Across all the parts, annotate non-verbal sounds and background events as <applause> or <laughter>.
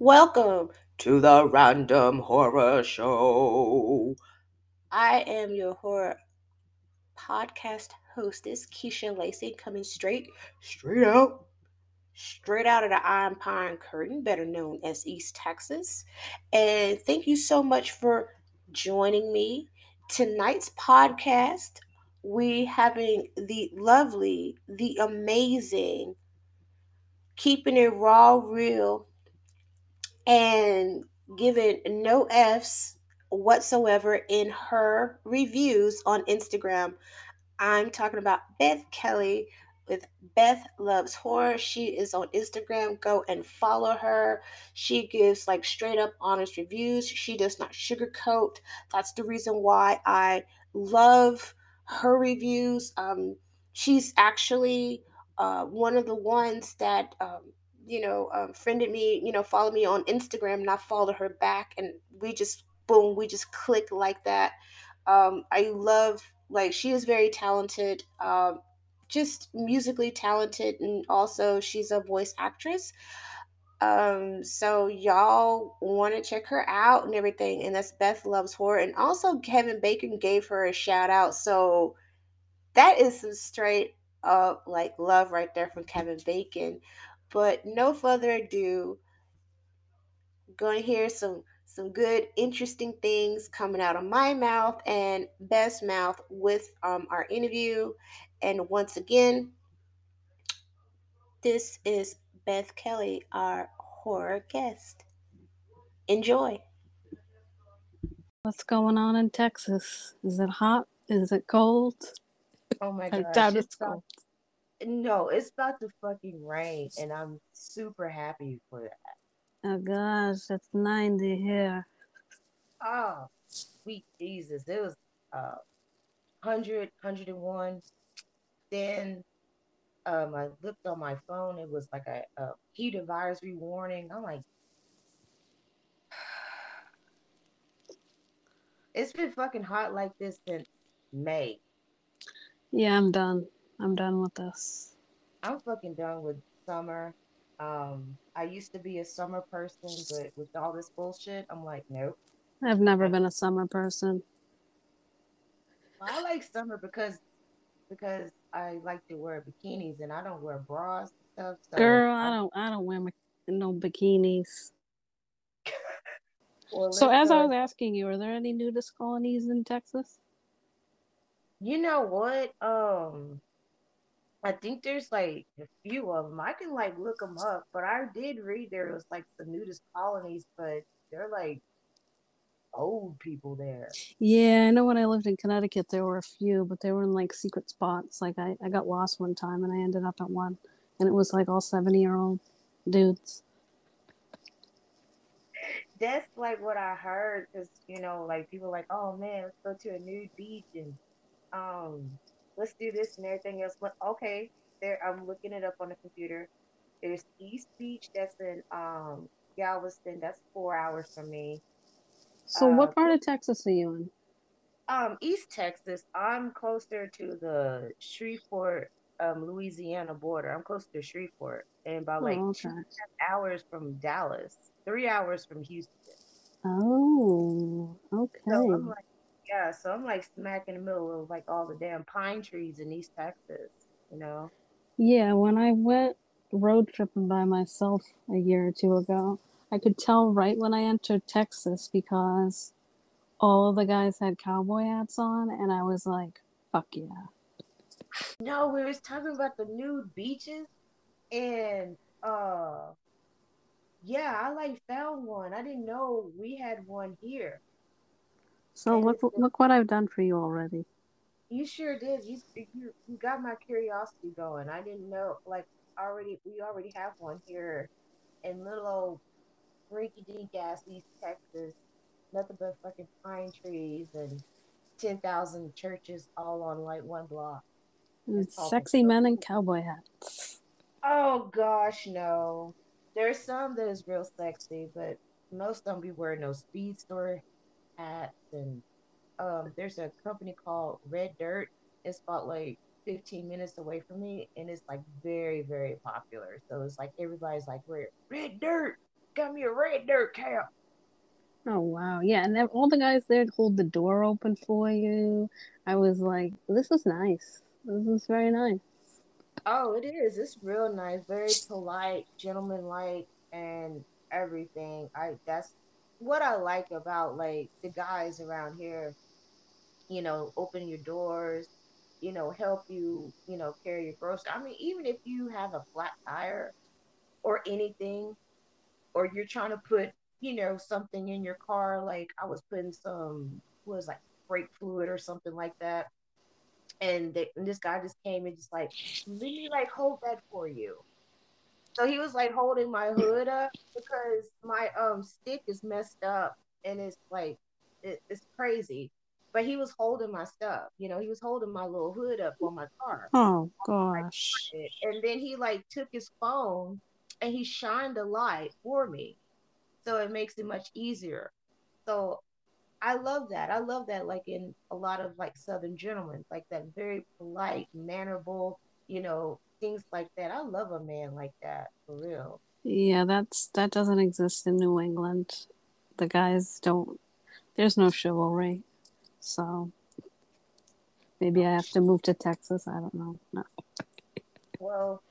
Welcome to the Random Horror Show. I am your horror podcast hostess, Keisha Lacey, coming straight, straight out, straight out of the Iron Pine Curtain, better known as East Texas. And thank you so much for joining me. Tonight's podcast, we having the lovely, the amazing, keeping it raw, real, and given no F's whatsoever in her reviews on Instagram. I'm talking about Beth Kelly with Beth Loves Horror. She is on Instagram. Go and follow her. She gives like straight up honest reviews. She does not sugarcoat. That's the reason why I love her reviews. Um, she's actually uh, one of the ones that um, you know, um, friended me, you know, followed me on Instagram, and I followed her back, and we just boom, we just click like that. Um, I love like she is very talented, um, just musically talented, and also she's a voice actress. Um, so y'all want to check her out and everything, and that's Beth Loves Horror, and also Kevin Bacon gave her a shout out, so that is some straight up like love right there from Kevin Bacon. But no further ado, going to hear some some good, interesting things coming out of my mouth and Beth's mouth with um, our interview. And once again, this is Beth Kelly, our horror guest. Enjoy. What's going on in Texas? Is it hot? Is it cold? Oh my god gosh. doubt It's it's cold. No, it's about to fucking rain, and I'm super happy for that. Oh gosh, it's 90 here. Oh, sweet Jesus. It was uh 100, 101. Then um, I looked on my phone. It was like a, a heat advisory warning. I'm like, <sighs> it's been fucking hot like this since May. Yeah, I'm done. I'm done with this. I'm fucking done with summer. Um, I used to be a summer person, but with all this bullshit, I'm like, nope. I've never been a summer person. Well, I like summer because because I like to wear bikinis and I don't wear bras and stuff. So Girl, I don't I don't wear no bikinis. <laughs> Well, So as I was asking you, are there any nudist colonies in Texas? You know what? Um, I think there's like a few of them. I can like look them up, but I did read there was like the nudist colonies, but they're like old people there. Yeah, I know when I lived in Connecticut there were a few, but they were in like secret spots. Like I, I got lost one time and I ended up at one and it was like all 70 year old dudes. That's like what I heard because you know, like people like, oh man, let's go to a nude beach and um, let's do this and everything else. But okay, there I'm looking it up on the computer. There's East Beach that's in um Galveston. That's four hours from me. So Uh, what part of Texas are you in? Um, East Texas. I'm closer to the Shreveport, um, Louisiana border. I'm closer to Shreveport, and about like Oh, okay. hours from Dallas, three hours from Houston. Oh, okay. So I'm like, yeah. So I'm like smack in the middle of like all the damn pine trees in East Texas. You know. Yeah, when I went road tripping by myself a year or two ago, I could tell right when I entered Texas because all of the guys had cowboy hats on, and I was like, fuck yeah. No, we was talking about the nude beaches, and uh, yeah, I like found one. I didn't know we had one here. So look, look what I've done for you already. You sure did. You you you got my curiosity going. I didn't know like already we already have one here in little old rinky dink ass East Texas. Nothing but fucking pine trees and ten thousand churches all on like one block. Mm, sexy men in cowboy hats. Oh gosh, no. There's some that is real sexy, but most don't be wearing no speed store hats and um there's a company called Red Dirt. It's about like 15 minutes away from me and it's like very, very popular. So it's like everybody's like we're Red Dirt, got me a red dirt cap. Oh wow, yeah, and then all the guys there hold the door open for you. I was like, this is nice. This is very nice. Oh, it is. It's real nice, very polite, gentlemanlike, and everything. I that's what I like about like the guys around here. You know, open your doors. You know, help you. You know, carry your groceries. I mean, even if you have a flat tire or anything, or you're trying to put you know, something in your car. Like I was putting some was like brake fluid or something like that. And, they, and this guy just came and just like, let me like hold that for you. So he was like holding my hood up because my um stick is messed up and it's like it, it's crazy. But he was holding my stuff, you know, he was holding my little hood up on my car. Oh gosh. And then he like took his phone and he shined a light for me so it makes it much easier. So I love that. I love that, like in a lot of like Southern gentlemen, like that very polite, mannerable, you know, things like that. I love a man like that for real. Yeah, that's that doesn't exist in New England. The guys don't. There's no chivalry, so maybe I have to move to Texas. I don't know. No. Well,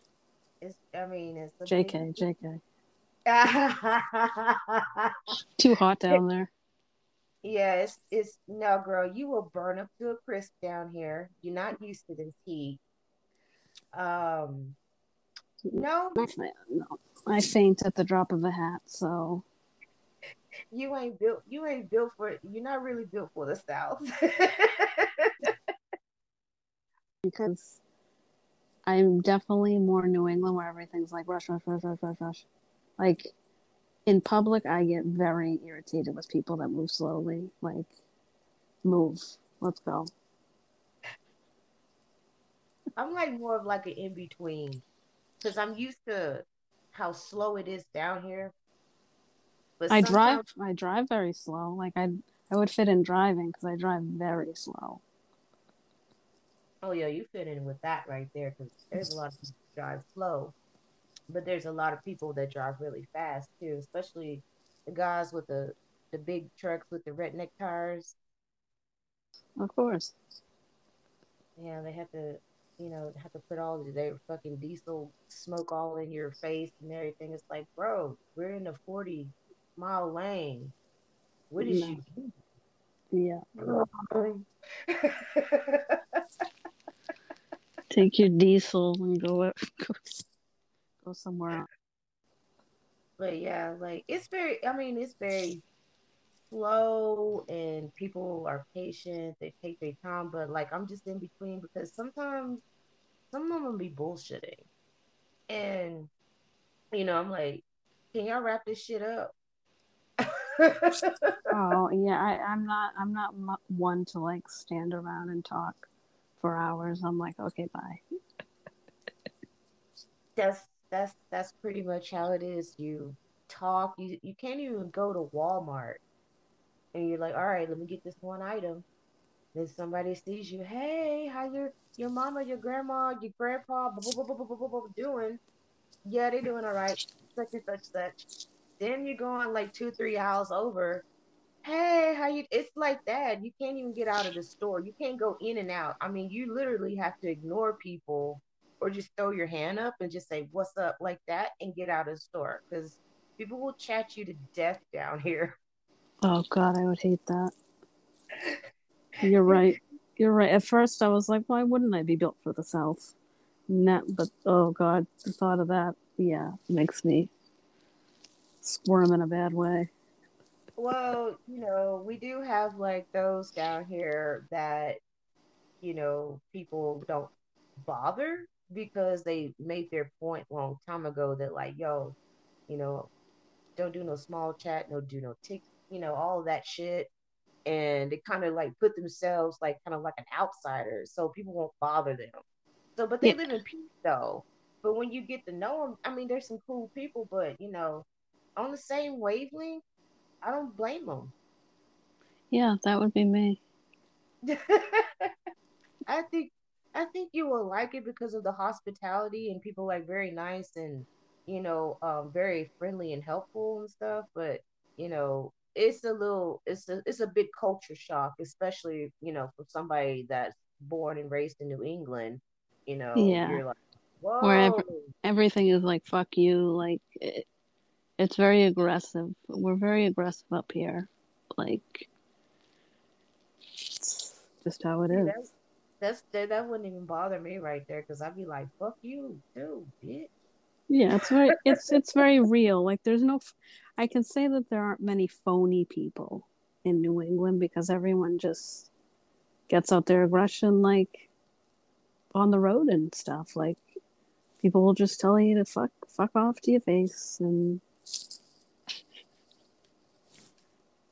it's. I mean, it's. JK, JK. <laughs> Too hot down there. Yeah, it's it's no girl, you will burn up to a crisp down here. You're not used to this heat. Um no, no, I faint at the drop of a hat, so you ain't built you ain't built for you're not really built for the south. <laughs> because I'm definitely more New England where everything's like rush, rush, rush, rush, rush, rush. Like in public, I get very irritated with people that move slowly. Like, move. Let's go. I'm like more of like an in between because I'm used to how slow it is down here. But I drive. I drive very slow. Like I, I would fit in driving because I drive very slow. Oh yeah, you fit in with that right there because there's a lot of people drive slow but there's a lot of people that drive really fast too, especially the guys with the the big trucks with the redneck tires. Of course. Yeah, they have to, you know, have to put all their fucking diesel smoke all in your face and everything. It's like, bro, we're in a forty mile lane. What is no. you doing? Yeah. <laughs> Take your diesel and go up go somewhere else. But yeah, like it's very I mean, it's very slow and people are patient, they take their time, but like I'm just in between because sometimes some of them be bullshitting. And you know, I'm like, can y'all wrap this shit up? <laughs> oh yeah, I, I'm not. I'm not one to like stand around and talk for hours. I'm like, okay, bye. That's that's that's pretty much how it is. You talk. You you can't even go to Walmart, and you're like, all right, let me get this one item. Then somebody sees you. Hey, how your your mama, your grandma, your grandpa, blah, blah, blah, doing? Yeah, they doing all right. Such and such such. Then you're going like two three aisles over. Hey, how you? It's like that. You can't even get out of the store. You can't go in and out. I mean, you literally have to ignore people or just throw your hand up and just say what's up like that and get out of the store because people will chat you to death down <laughs> here oh god i would hate that. You're right. You're right. At first i was like why wouldn't i be built for the south? Not, but oh god the thought of that yeah makes me squirm in a bad way. Well you know we do have like those down here that you know people don't bother because they made their point long time ago that like, yo, you know, don't do no small chat, no do no tick, you know, all that shit. And they kind of like put themselves like kind of like an outsider, so people won't bother them. So, but they yeah. live in peace though. But when you get to know them, I mean, there's some cool people, but you know, on the same wavelength, I don't blame them. Yeah, that would be me. <laughs> I think I think you will like it because of the hospitality and people like very nice and you know, um, very friendly and helpful and stuff. But you know, it's a little, it's a, it's a big culture shock, especially you know, for somebody that's born and raised in New England. You know, Yeah. you're like, whoa, Where ev- everything is like fuck you. Like it, it's very aggressive. We're very aggressive up here. Like it's just how it is. That's that's that, that wouldn't even bother me right there because I'd be like, fuck you dude, bitch. Yeah, it's very <laughs> it's it's very real. Like there's no i can say that there aren't many phony people in New England because everyone just gets out their aggression like on the road and stuff. Like people will just tell you to fuck fuck off to your face and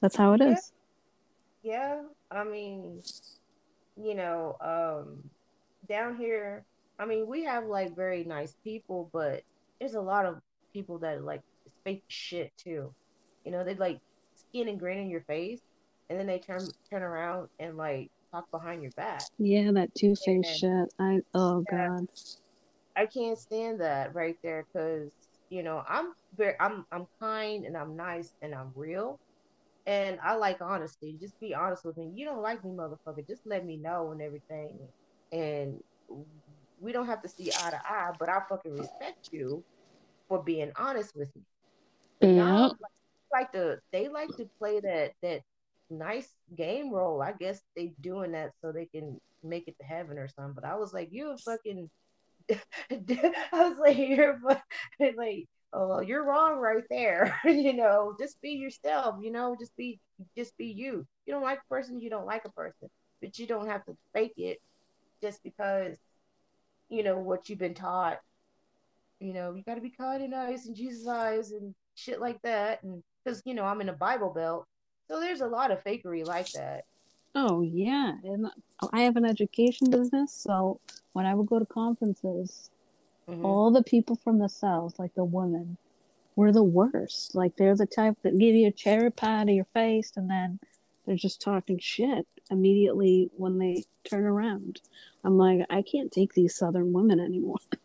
that's how it Yeah. is. Yeah, I mean, you know, um, down here, I mean, we have like very nice people, but there's a lot of people that like fake shit too. You know, they like skin and grin in your face, and then they turn turn around and like talk behind your back. Yeah, that two faced shit. I oh Yeah. god. I can't stand that right there because you know I'm very I'm I'm kind and I'm nice and I'm real and I like honesty. Just be honest with me. You don't like me, motherfucker. Just let me know and everything. And we don't have to see eye to eye, but I fucking respect you for being honest with me. Yeah. like, to they like to play that that nice game role. I guess they doing that so they can make it to heaven or something. But I was like, you a fucking <laughs> I was like, you're <laughs> like, oh, well, you're wrong right there. <laughs> you know, just be yourself. You know, just be, just be you. You don't like a person, you don't like a person, but you don't have to fake it just because you know what you've been taught. You know, you got to be kind and nice in Jesus' eyes and shit like that. And because you know, I'm in a Bible Belt, so there's a lot of fakery like that. Oh yeah, and I have an education business, so when I would go to conferences, Mhm. all the people from the south, like the women, were the worst. Like they're the type that give you a cherry pie to your face, and then they're just talking shit immediately when they turn around. I'm like, I can't take these southern women anymore. <laughs>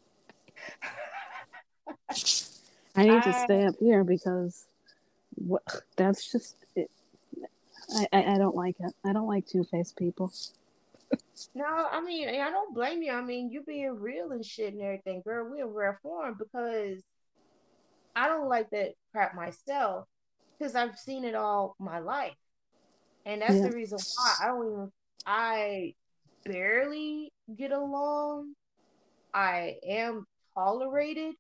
I need to stay up here because what that's just it. I, I, I don't like it. I don't like two faced people. No, I mean, I don't blame you. I mean, you being real and shit and everything, girl. We in rare form because I don't like that crap myself because I've seen it all my life, and that's Yeah. the reason why I don't even. I barely get along. I am tolerated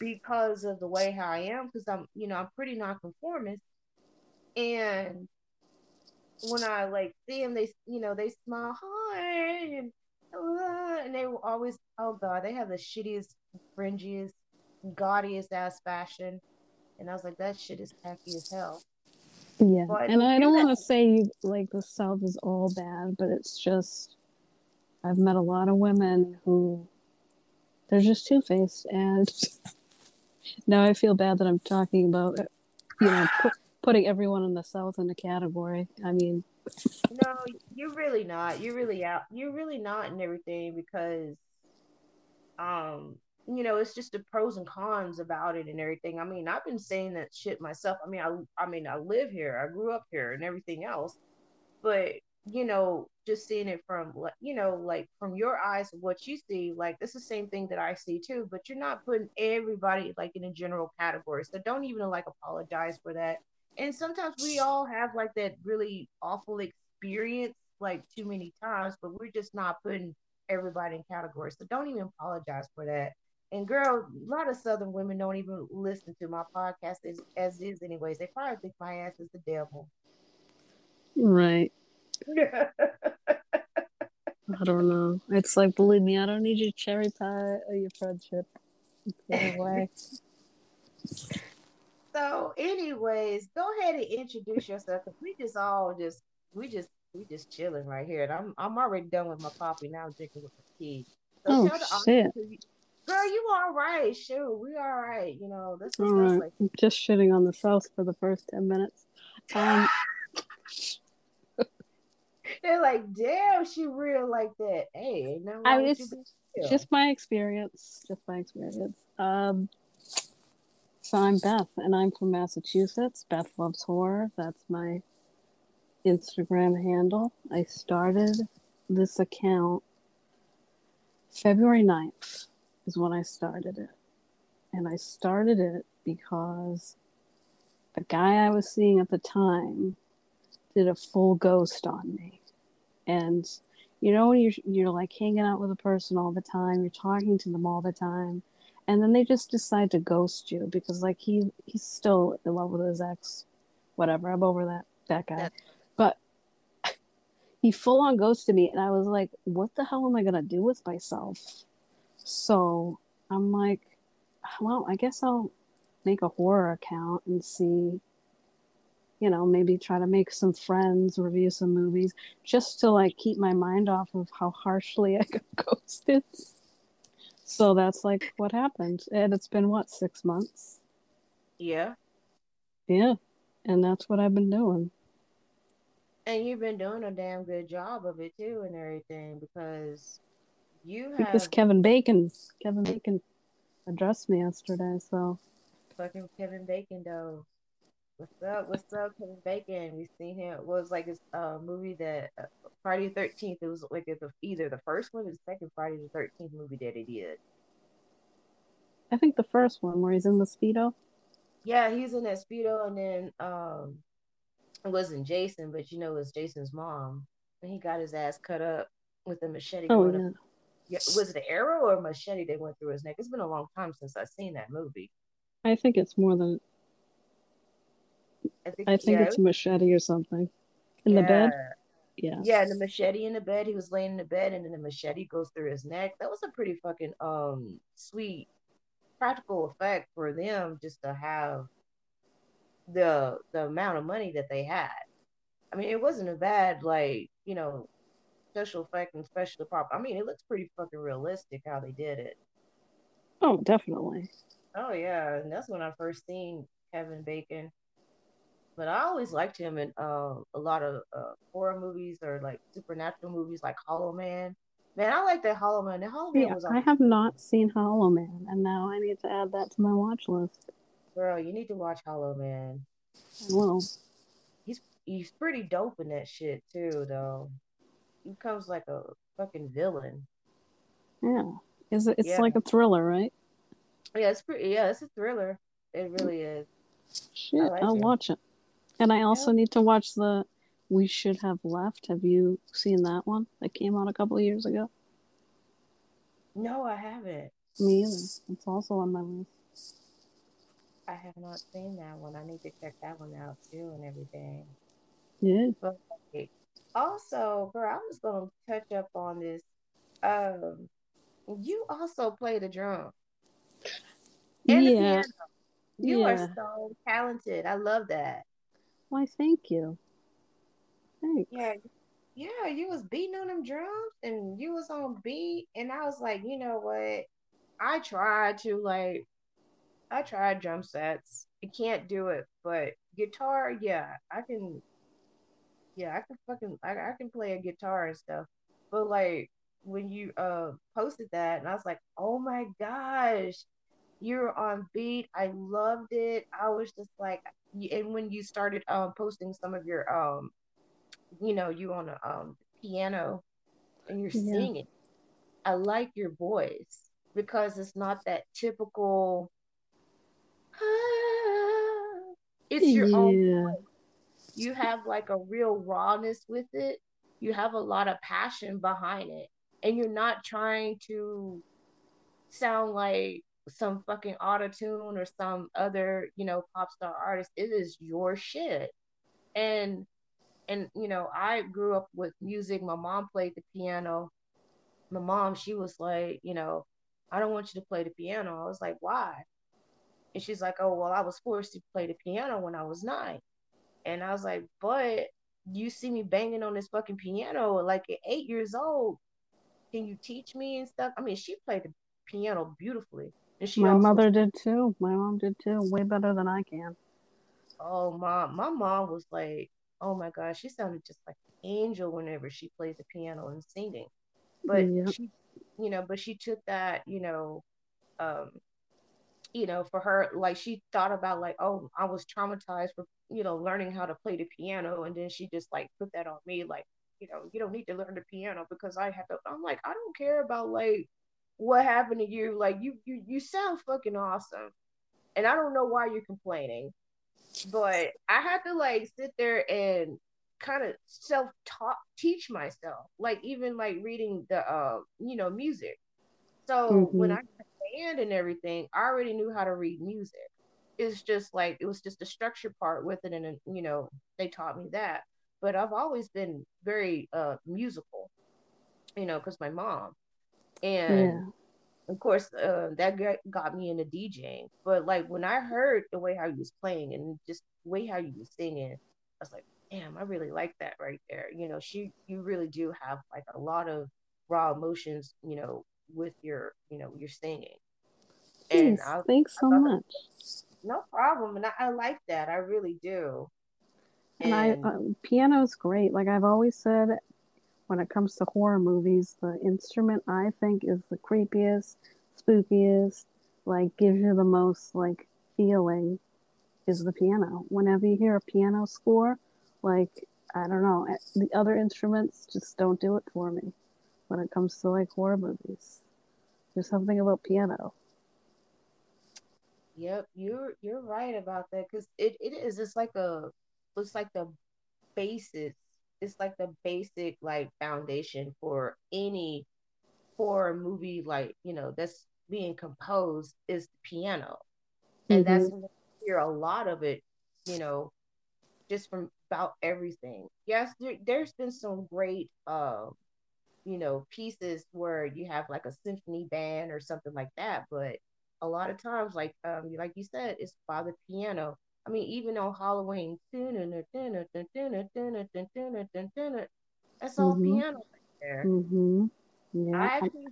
because of the way how I am because I'm, you know, I'm pretty nonconformist, and when I like see them, they you know they smile hi and uh, and they will always oh god they have the shittiest, fringiest, gaudiest ass fashion, and I was like that shit is tacky as hell. Yeah, But and I do don't want to say like the South is all bad, but it's just I've met a lot of women who they're just two faced, and <laughs> now I feel bad that I'm talking about you know put, putting everyone in the South in a category. I mean, No, you're really not. You're really out. You're really not in everything because, um, you know, it's just the pros and cons about it and everything. I mean, I've been saying that shit myself. I mean, I, I mean, I live here. I grew up here and everything else. But you know, just seeing it from, you know, like from your eyes, what you see, like this is the same thing that I see too. But you're not putting everybody like in a general category. So don't even like apologize for that and sometimes we all have like that really awful experience like too many times but we're just not putting everybody in categories so don't even apologize for that and girl a lot of southern women don't even listen to my podcast as, as is anyways they probably think my ass is the devil right? <laughs> I don't know. It's like believe me, I don't need your cherry pie or your friendship. Go away. <laughs> so anyways go ahead and introduce yourself because we just all just we just we just chilling right here and i'm i'm already done with my coffee now i'm drinking with the tea so Oh, tell the audience shit. you- girl you all right sure we all right you know this is right, like just shitting on the South for the first ten minutes. Um, <laughs> they're like damn she real like that hey ain't nothing I just- just my experience. Just my experience. Um, so I'm Beth, and I'm from Massachusetts. Beth loves horror. That's my Instagram handle. I started this account February 9th is when I started it. And I started it because the guy I was seeing at the time did a full ghost on me. And you know when you're you're like hanging out with a person all the time, you're talking to them all the time, and then they just decide to ghost you because like he he's still in love with his ex. Whatever, I'm over that that guy. But <laughs> he full on ghosted me and I was like, what the hell am I gonna do with myself? So I'm like, well, I guess I'll make a horror account and see, you know, maybe try to make some friends, review some movies, just to like keep my mind off of how harshly <laughs> I got ghosted. So that's like what happened. And it's been what, six months? Yeah. Yeah. And that's what I've been doing. And you've been doing a damn good job of it too and everything because you Because Kevin Bacon Kevin Bacon addressed me yesterday, so fucking Kevin Bacon though. What's up? What's up, Kevin Bacon? We seen him. It was like his uh, movie that uh, Friday the Thirteenth. It was like the, either the first one or the second Friday the Thirteenth movie that he did. I think the first one where he's in the speedo. Yeah, he's in that speedo, and then um, it wasn't Jason, but you know, it was Jason's mom, and he got his ass cut up with a machete. Oh yeah. up- yeah. Was it an arrow or a machete that went through his neck? It's been a long time since I've seen that movie. I think it's more than I think, I think yeah, it's a machete or something. In the bed? yeah. Yeah. Yeah, the machete in the bed. He was laying in the bed, and then the machete goes through his neck. That was a pretty fucking um sweet practical effect for them just to have the the amount of money that they had. I mean, it wasn't a bad like you know special effect and special prop. I mean, it looks pretty fucking realistic how they did it. Oh, definitely. Oh yeah, and that's when I first seen Kevin Bacon. But I always liked him in uh, a lot of uh, horror movies or like supernatural movies, like Hollow Man. Man, I like that Hollow Man. Hollow Man Yeah, was I have not seen Hollow Man, and now I need to add that to my watch list. Girl, you need to watch Hollow Man. I will. He's he's pretty dope in that shit too, though. He becomes like a fucking villain. Yeah. Is it? It's Yeah. like a thriller, right? Yeah, it's pretty. Yeah, it's a thriller. It really is. Shit, like I'll it. watch it. And I also need to watch the We Should Have Left. Have you seen that one? That came out a couple of years ago. No, I haven't. Me either. It's also on my list. I have not seen that one. I need to check that one out too and everything. Yeah. But also, girl, I was gonna touch up on this. Um, you also play the drum and the yeah. piano. You are so talented. I love that. Why, thank you. Thanks. Yeah, yeah. You was beating on them drums and you was on beat, and I was like, you know what? I tried to like, I tried drum sets. I can't do it, but guitar, yeah, I can. Yeah, I can fucking, I, I can play a guitar and stuff. But like when you uh posted that, and I was like, oh my gosh, you're on beat. I loved it. I was just like, and when you started um posting some of your um, you know, you on a um piano and you're Yeah. singing, I like your voice because it's not that typical. It's your own yeah. you have like a real rawness with it. You have a lot of passion behind it. And you're not trying to sound like some fucking auto-tune or some other, you know, pop star artist. It is your shit. And and you know, I grew up with music. My mom played the piano. My mom, she was like, you know, I don't want you to play the piano. I was like, why? And she's like, oh, well, I was forced to play the piano when I was nine. And I was like, but you see me banging on this fucking piano like at eight years old. Can you teach me and stuff? I mean, she played the piano beautifully. She My also, mother did too. My mom did too. Way better than I can. oh, mom, my mom was like, oh my gosh, she sounded just like an angel whenever she played the piano and singing. But Yep. she, you know, but she took that, you know, um, you know, for her, like she thought about like, oh, I was traumatized for, you know, learning how to play the piano, and then she just like put that on me, like, you know, you don't need to learn the piano because I have to. I'm like, I don't care about like what happened to you. Like, you you you sound fucking awesome, and I don't know why you're complaining, but I had to like sit there and kind of self taught teach myself, like even like reading the uh you know music. So mm-hmm. when I band and everything, I already knew how to read music. It's just like it was just the structure part with it, and you know they taught me that. But I've always been very uh musical, you know, because my mom, and yeah. of course uh, that got me into DJing. But like when I heard the way how you was playing and just the way how you was singing, I was like, damn, I really like that right there. You know, she you really do have like a lot of raw emotions, you know, with your, you know, your singing. And I, thanks so much. No problem, and I, I, like that. I really do. And, and I uh, piano's great. Like I've always said, when it comes to horror movies, the instrument I think is the creepiest, spookiest, like gives you the most like feeling is the piano. Whenever you hear a piano score, like I don't know, eh, the other instruments just don't do it for me when it comes to like horror movies. There's something about piano. Yep, you're you're right about that because it, it is just like a it's like the basis it's like the basic like foundation for any horror movie like you know that's being composed is the piano and mm-hmm. that's hear a lot of it you know just from about everything yes there, there's been some great uh you know pieces where you have like a symphony band or something like that but a lot of times, like um, like you said, it's by the piano. I mean, even on Halloween, that's all mm-hmm. piano right there. Mm-hmm. Yeah. I actually,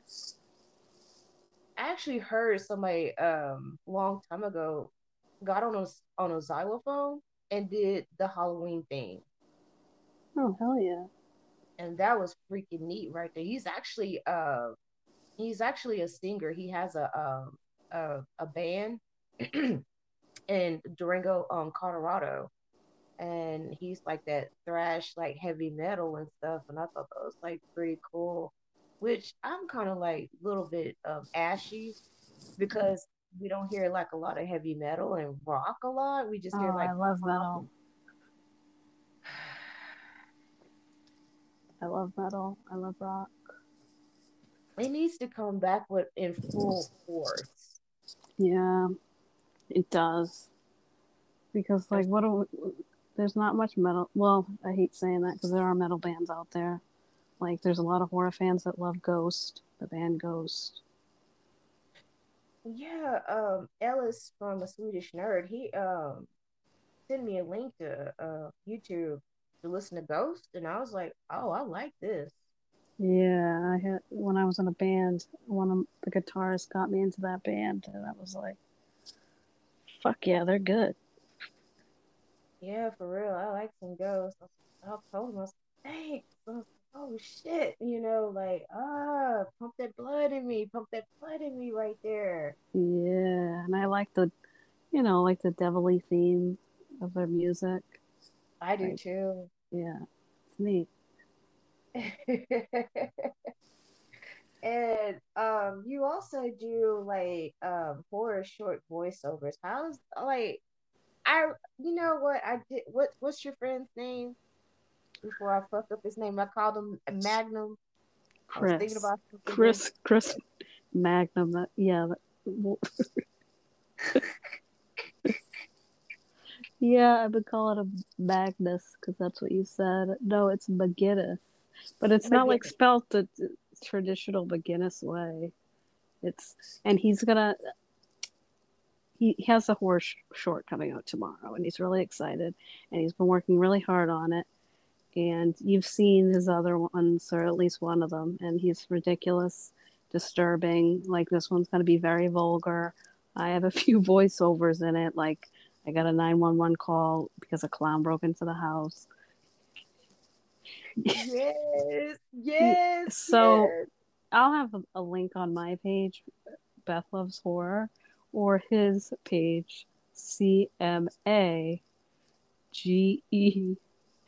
I actually heard somebody um long time ago got on a on a xylophone and did the Halloween thing. Oh hell yeah! And that was freaking neat right there. He's actually uh he's actually a singer. He has a um a, a band <clears throat> in Durango, um, Colorado, and he's like that thrash, like heavy metal and stuff. And I thought that was like pretty cool. Which I'm kind of like a little bit um, ashy because we don't hear like a lot of heavy metal and rock a lot. We just hear oh, like I love metal. I love metal. I love rock. It needs to come back with in full force. Yeah, it does. Because like, what? We, there's not much metal. Well, I hate saying that because there are metal bands out there. Like, there's a lot of horror fans that love Ghost, the band Ghost. Yeah, um, Ellis from a Swedish Nerd, he um sent me a link to uh YouTube to listen to Ghost, and I was like, oh, I like this. Yeah, I had when I was in a band, one of the guitarists got me into that band, and I was like, "Fuck yeah, they're good." Yeah, for real, I like some ghosts. I told him, I was like, "Thanks." Was, oh shit, you know, like ah, pump that blood in me, pump that blood in me right there. Yeah, and I like the, you know, like the devilly theme of their music. I do like, too. Yeah, it's neat. <laughs> and um you also do like um horror short voiceovers. How's like i you know what? I did what what's your friend's name? Before i fuck up his name i called him magnum. Chris. chris chris magnum that yeah that, <laughs> yeah i've been calling him magnus because that's what you said. No it's mcginnis but it's not like spelt the traditional McGinnis way. It's and he's gonna he has a horse short coming out tomorrow and he's really excited and he's been working really hard on it. And you've seen his other ones or at least one of them and he's ridiculous disturbing like this one's going to be very vulgar. I have a <laughs> few voiceovers in it like i got a 911 call because a clown broke into the house yes, yes. So yes. I'll have a, a link on my page, Beth Loves Horror, or his page, C M A G E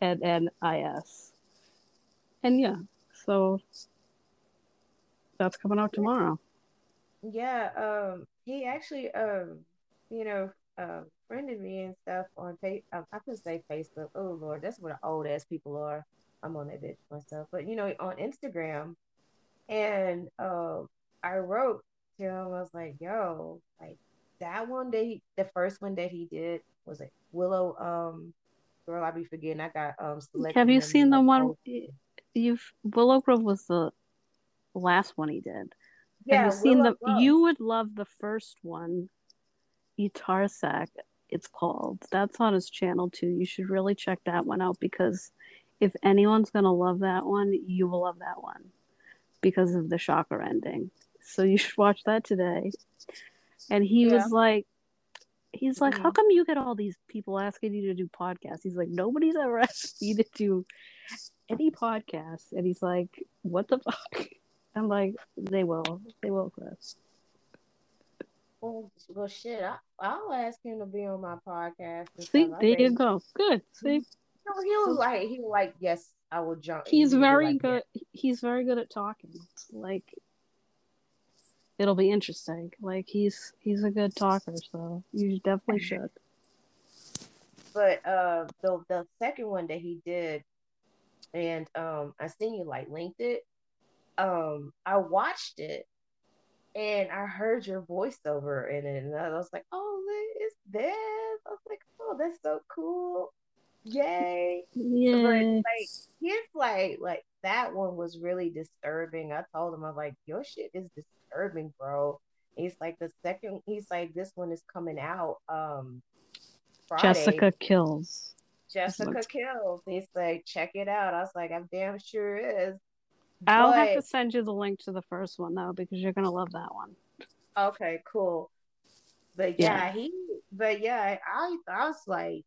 N N I S. And yeah, so that's coming out tomorrow. Yeah, um, he actually, um, you know, uh, friended me and stuff on page. Um, I could say Facebook. Oh Lord, that's what old ass people are. I'm on that bitch myself, but you know, on Instagram, and uh, I wrote to him. I was like, "Yo, like that one that he, the first one that he did was like Willow. Um, girl, I be forgetting. I got um. Have you seen the one? You've Willow Grove was the last one he did. Yeah, Have you seen Willow the? Grove. You would love the first one. Etarsak, it's called. That's on his channel too. You should really check that one out because if anyone's gonna love that one, you will love that one because of the shocker ending. So you <laughs> should watch that today. And he yeah. was like, he's like, mm-hmm. how come you get all these people asking you to do podcasts? He's like, nobody's ever <laughs> asked me to do any podcast. And he's like, what the fuck? <laughs> I'm like, they will, they will, Chris. Well, well, shit. I, will ask him to be on my podcast. See, there you go. Good. See, he was like, he was like, yes, I will jump. He's very like good. That. He's very good at talking. Like, it'll be interesting. Like, he's he's a good talker, so you definitely <laughs> should. But uh, the the second one that he did, and um, I seen you like linked it. Um, I watched it and I heard your voiceover in it, and I was like, "Oh, it's Beth." I was like, "Oh, that's so cool! Yay!" Yeah. But like, his like, like that one was really disturbing. I told him, I was like, "Your shit is disturbing, bro." He's like, the second, he's like, this one is coming out. Um, Friday. Jessica kills. Jessica kills. He's like, check it out. I was like, I'm damn sure is. I'll but, have to send you the link to the first one though, because you're gonna love that one. Okay, cool. But yeah, yeah. he but yeah, I I was like,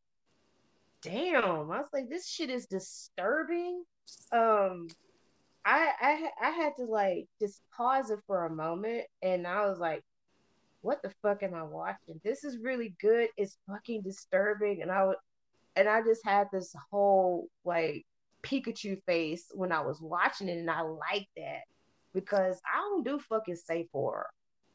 damn, I was like, this shit is disturbing. Um I I I had to like just pause it for a moment and I was like, what the fuck am I watching? This is really good. It's fucking disturbing. And I would and I just had this whole like Pikachu face when I was watching it, and I like that because I don't do fucking safe horror.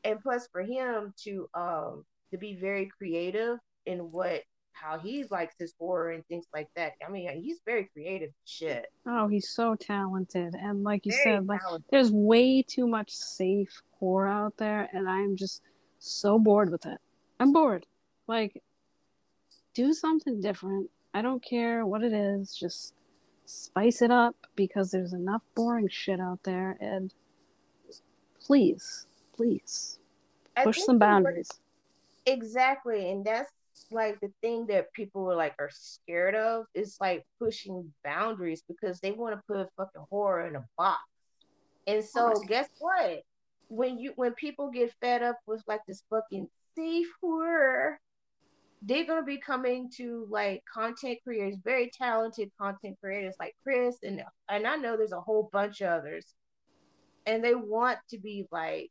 And plus, for him to um to be very creative in what how he likes his horror and things like that. I mean, he's very creative shit. Oh, he's so talented. And like you very said, like there's way too much safe horror out there and I'm just so bored with it. I'm bored. Like do something different. I don't care what it is, just spice it up because there's enough boring shit out there and please please push some boundaries exactly and that's like the thing that people are like are scared of is like pushing boundaries because they want to put fucking horror in a box and so guess what when you when people get fed up with like this fucking safe horror they're going to be coming to like content creators, very talented content creators like Chris and and I know there's a whole bunch of others. And they want to be like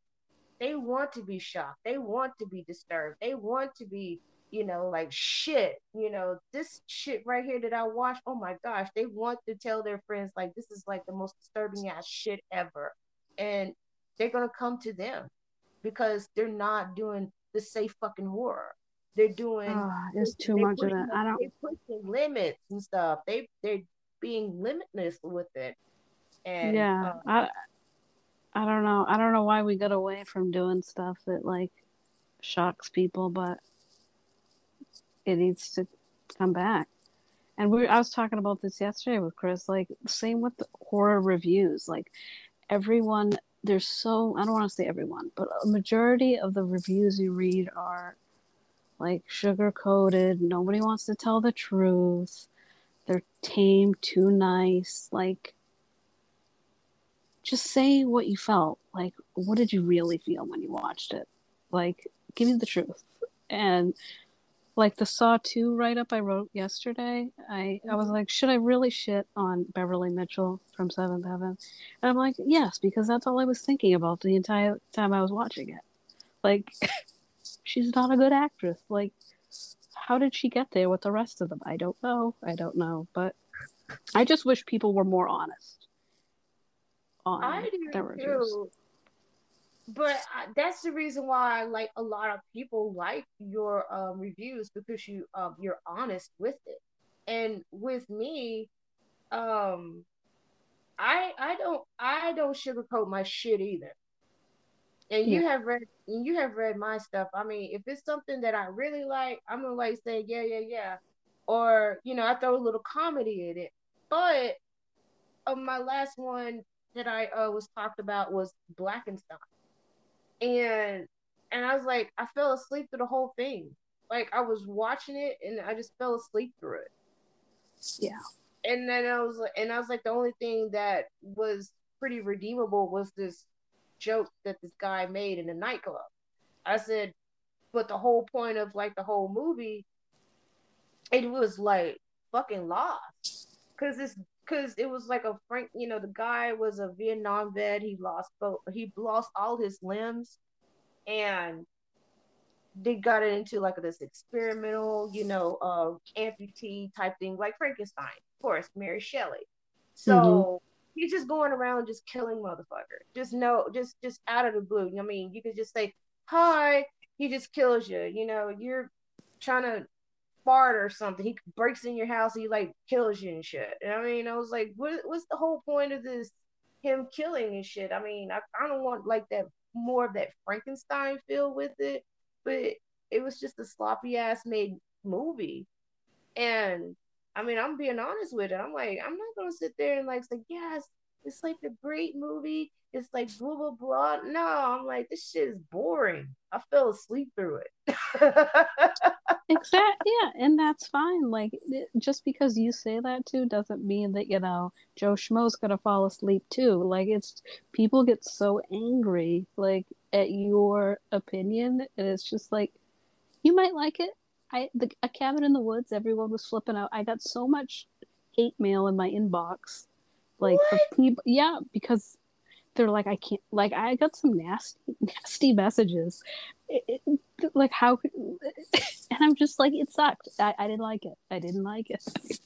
they want to be shocked. They want to be disturbed. They want to be, you know, like shit, you know, this shit right here that I watched, oh my gosh, they want to tell their friends like this is like the most disturbing ass shit ever. And they're going to come to them because they're not doing the safe fucking horror they're doing. Oh, there's too much of that. I don't. They're pushing limits and stuff. They they're being limitless with it. And yeah, uh, I I don't know. I don't know why we got away from doing stuff that like shocks people, but it needs to come back. And we I was talking about this yesterday with Chris. Like same with the horror reviews. Like everyone there's so I don't want to say everyone, but a majority of the reviews you read are like sugar coated. Nobody wants to tell the truth. They're tame, too nice. Like, just say what you felt. Like, what did you really feel when you watched it? Like, give me the truth. And like the Saw 2 write up I wrote yesterday, I, I was like, should I really shit on Beverly Mitchell from Seventh Heaven? And I'm like, yes, because that's all I was thinking about the entire time I was watching it. Like, <laughs> she's not a good actress. Like, how did she get there with the rest of them? I don't know. I don't know. But I just wish people were more honest on I their do reviews. But I, that's the reason why, like, a lot of people like your um, reviews because you um, you're honest with it. And with me, um, I I don't I don't sugarcoat my shit either. And you have read and you have read my stuff. I mean, if it's something that I really like, I'm gonna like say yeah yeah yeah, or you know I throw a little comedy in it. But uh, my last one that I uh, was talked about was Blackenstein, and and I was like I fell asleep through the whole thing. Like I was watching it and I just fell asleep through it. Yeah. And then I was like, and I was like, the only thing that was pretty redeemable was this joke that this guy made in a nightclub. I said, but the whole point of like the whole movie, it was like fucking lost, cause it's cause it was like a Frank, you know, the guy was a Vietnam vet. He lost both, he lost all his limbs, and they got it into like this experimental, you know, uh, amputee type thing, like Frankenstein, of course, Mary Shelley. So he's just going around just killing motherfuckers. Just no, just just out of the blue. I mean, you could just say hi, he just kills you. You know, you're trying to fart or something. He breaks in your house, he like kills you and shit. And I mean, I was like, what, what's the whole point of this? Him killing and shit. I mean, I kind of want like that more of that Frankenstein feel with it, but it was just a sloppy ass made movie. And I mean, I'm being honest with it. I'm like, I'm not gonna sit there and like say, yes, it's like a great movie. It's like blah blah blah. No, I'm like, this shit is boring. I fell asleep through it. <laughs> Exactly. Yeah, and that's fine. Like, it- just because you say that too doesn't mean that you know Joe Schmo's gonna fall asleep too. Like, it's people get so angry like at your opinion, and it's just like you might like it. I the a cabin in the woods. Everyone was flipping out. I got so much hate mail in my inbox, like people. Yeah, because they're like, I can't. Like, I got some nasty, nasty messages. It, it- like how could <laughs> and i'm just like it sucked I, I didn't like it i didn't like it it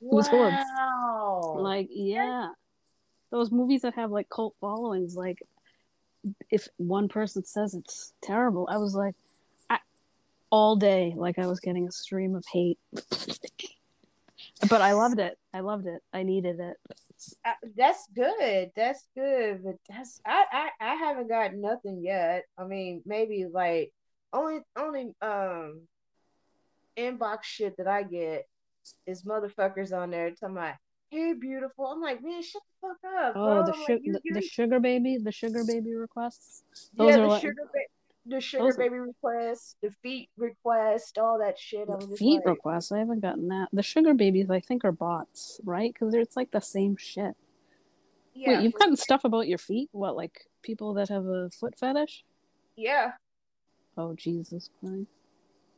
was horrible. wow. like yeah those movies that have like cult followings like if one person says it's terrible i was like I, all day like i was getting a stream of hate <laughs> but i loved it i loved it i needed it that's good. That's good. But that's I, I I haven't got nothing yet. I mean, maybe like only only um inbox shit that I get is motherfuckers on there talking about, hey beautiful. I'm like, man, shut the fuck up, oh bro. the, I'm like, the, the sugar baby the sugar baby requests those yeah, are the like sugar ba- the sugar those- baby request, the feet request, all that shit. The feet like, requests. I haven't gotten that. The sugar babies, I think, are bots, right? Because it's like the same shit. yeah, Wait, you've gotten stuff about your feet? What, like people that have a foot fetish? yeah. Oh Jesus Christ!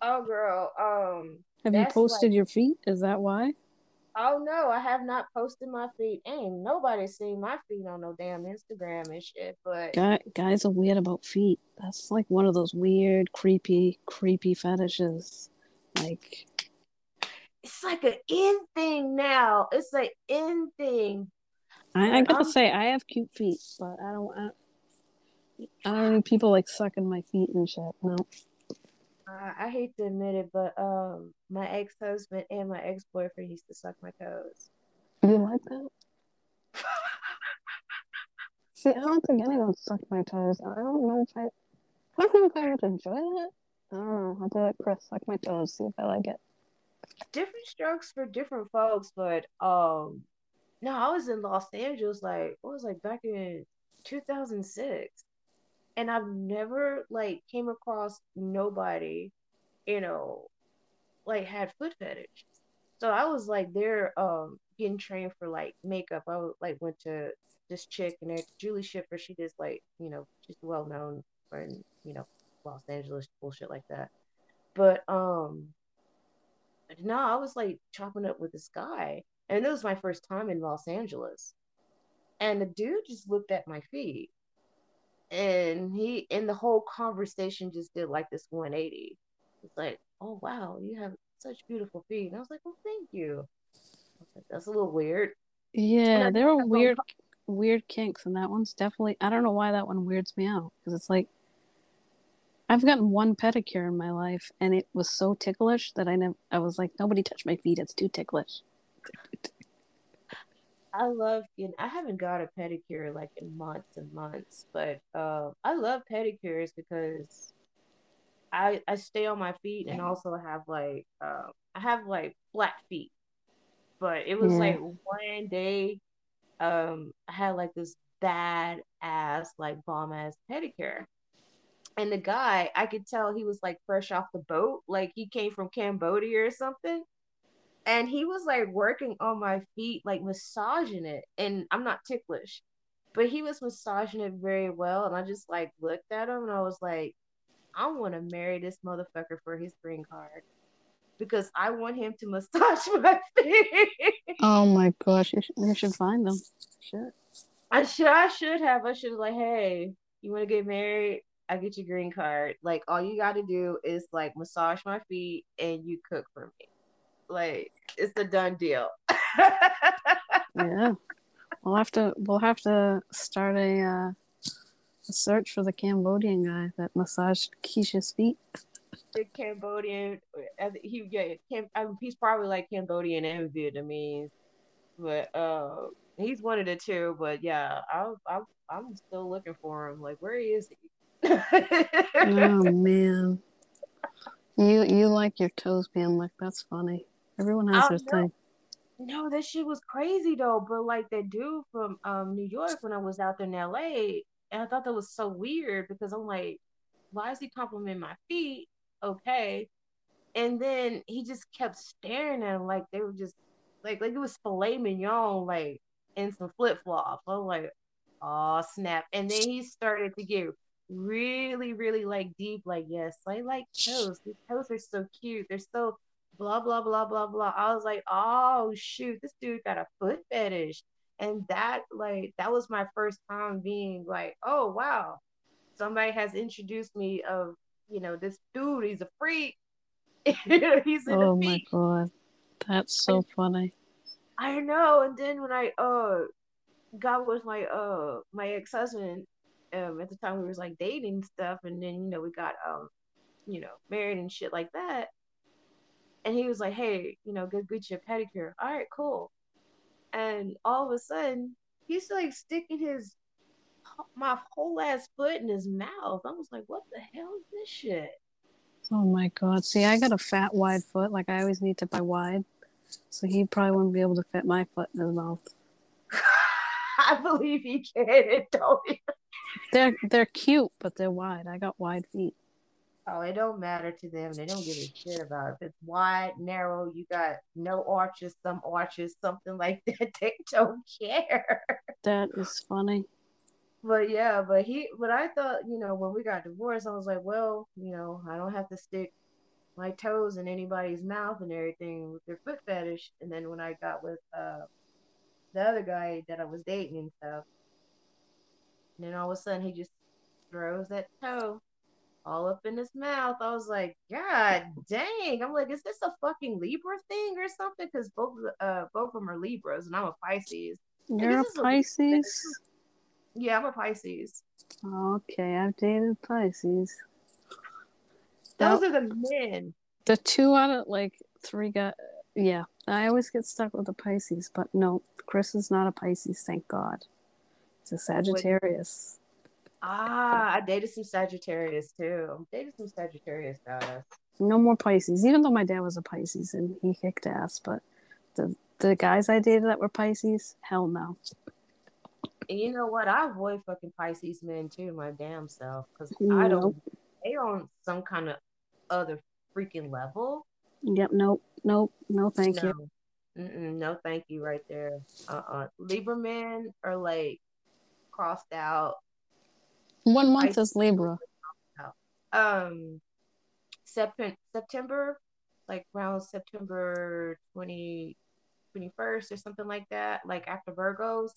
Oh girl, um, Have you posted like- your feet? Is that why? Oh no, I have not posted my feet. Ain't nobody seen my feet on no damn Instagram and shit. But Guy, guys are weird about feet. That's like one of those weird, creepy, creepy fetishes. Like, it's like an in thing now. It's an in thing. I, I gotta I'm- say, I have cute feet, but I don't. I, I don't need people like sucking my feet and shit. No. Uh, I hate to admit it, but um, my ex husband and my ex boyfriend used to suck my toes. You like that? <laughs> See, I don't think anyone sucked my toes. I don't know if I. I don't know if I would enjoy that. I don't know. I'll be like, Chris, suck my toes, see if I like it. Different strokes for different folks, but um, no, I was in Los Angeles like what was like back in 2006, and I've never like came across nobody, you know, like had foot fetish. So I was like there um getting trained for like makeup. I was, like went to this chick and there, Julie Schiffer. She does like you know she's well known in you know Los Angeles bullshit like that. But um no, I was like chopping up with this guy, and it was my first time in Los Angeles. And the dude just looked at my feet, and he, and the whole conversation just did like this 180. It's like, oh wow, you have such beautiful feet, and I was like, well, thank you. Like, That's a little weird. Yeah, there are weird, weird kinks, and that one's definitely. I don't know why that one weirds me out because it's like I've gotten one pedicure in my life, and it was so ticklish that I never. I was like, nobody touch my feet. It's too ticklish. I love know, I haven't got a pedicure like in months and months, but uh, I love pedicures because I I stay on my feet and also have like uh, I have like flat feet. But it was Yeah. like one day um I had like this bad ass like bomb ass pedicure. And the guy, I could tell he was like fresh off the boat, like he came from Cambodia or something and he was like working on my feet, like massaging it. And I'm not ticklish, but he was massaging it very well. And I just like looked at him and I was like, I want to marry this motherfucker for his green card because I want him to <laughs> massage my feet. Oh my gosh, you should, you should find them. Shit. I should, I should have. I should have like, hey, you want to get married? I get your green card. Like, all you got to do is like massage my feet and you cook for me. Like, it's a done deal. <laughs> Yeah, we'll have to. We'll have to start a, uh, a search for the Cambodian guy that massaged Keisha's feet. the Cambodian. He yeah, Cam, I mean, he's probably like Cambodian and Vietnamese, but uh, he's one of the two. But yeah, I I I'm still looking for him. Like, where is he? Oh <laughs> man, you you like your toes being licked? That's funny. Everyone has their no. thing. No, that shit was crazy though. But like that dude from um New York when I was out there in LA, and I thought that was so weird because I'm like, why is he complimenting my feet? Okay. And then he just kept staring at him like they were just like like it was filet mignon, like in some flip flops. I was like, oh snap. And then he started to get really, really like deep, like, yes, I like toes. These toes are so cute. They're so blah blah blah blah blah. I was like, oh shoot, this dude got a foot fetish. And that like that was my first time being like, oh wow, somebody has introduced me of you know this dude. He's a freak. <laughs> he's in Oh my god, that's so funny. I know. And then when I uh got with my uh my ex husband, um at the time we was like dating stuff, and then you know we got um you know married and shit like that. And he was like, hey, you know, go get you a pedicure. All right, cool. And all of a sudden, he's like sticking his my whole ass foot in his mouth. I was like, what the hell is this shit? Oh my god. See, I got a fat, wide foot. Like I always need to buy wide, so he probably wouldn't be able to fit my foot in his mouth. <laughs> I believe he can. It <laughs> don't They're they're cute, but they're wide. I got wide feet. Oh, it don't matter to them. They don't give a shit about it. If it's wide, narrow, you got no arches, some arches, something like <laughs> that. They don't care. That is funny. But yeah, but he, but I thought, you know, when we got divorced, I was like, well, you know, I don't have to stick my toes in anybody's mouth and everything with their foot fetish. And then when I got with uh the other guy that I was dating and stuff, and then all of a sudden he just throws that toe all up in his mouth. I was like, God dang. I'm like, is this a fucking Libra thing or something? Because both uh both of them are Libras and I'm a Pisces. You're a this is a- Pisces. Yeah, I'm a Pisces. Okay, I've dated Pisces. Those are the men. the two out of like three got. Yeah, I always get stuck with the Pisces, but no, Chris is not a Pisces. Thank God. It's a Sagittarius. Ah, I dated some Sagittarius too. Dated some Sagittarius guys. No more Pisces. Even though my dad was a Pisces and he kicked ass, but the the guys I dated that were Pisces, hell no. And you know what? I avoid fucking Pisces men too, my damn self, because I Nope. don't. They on some kind of other freaking level. Yep, nope, nope, no, thank no. you. Mm-mm, no, thank you, right there. Uh-uh. Libra men are like crossed out. One month I- is Libra. Um, September, September like around September 20, 21st or something like that, like after Virgos.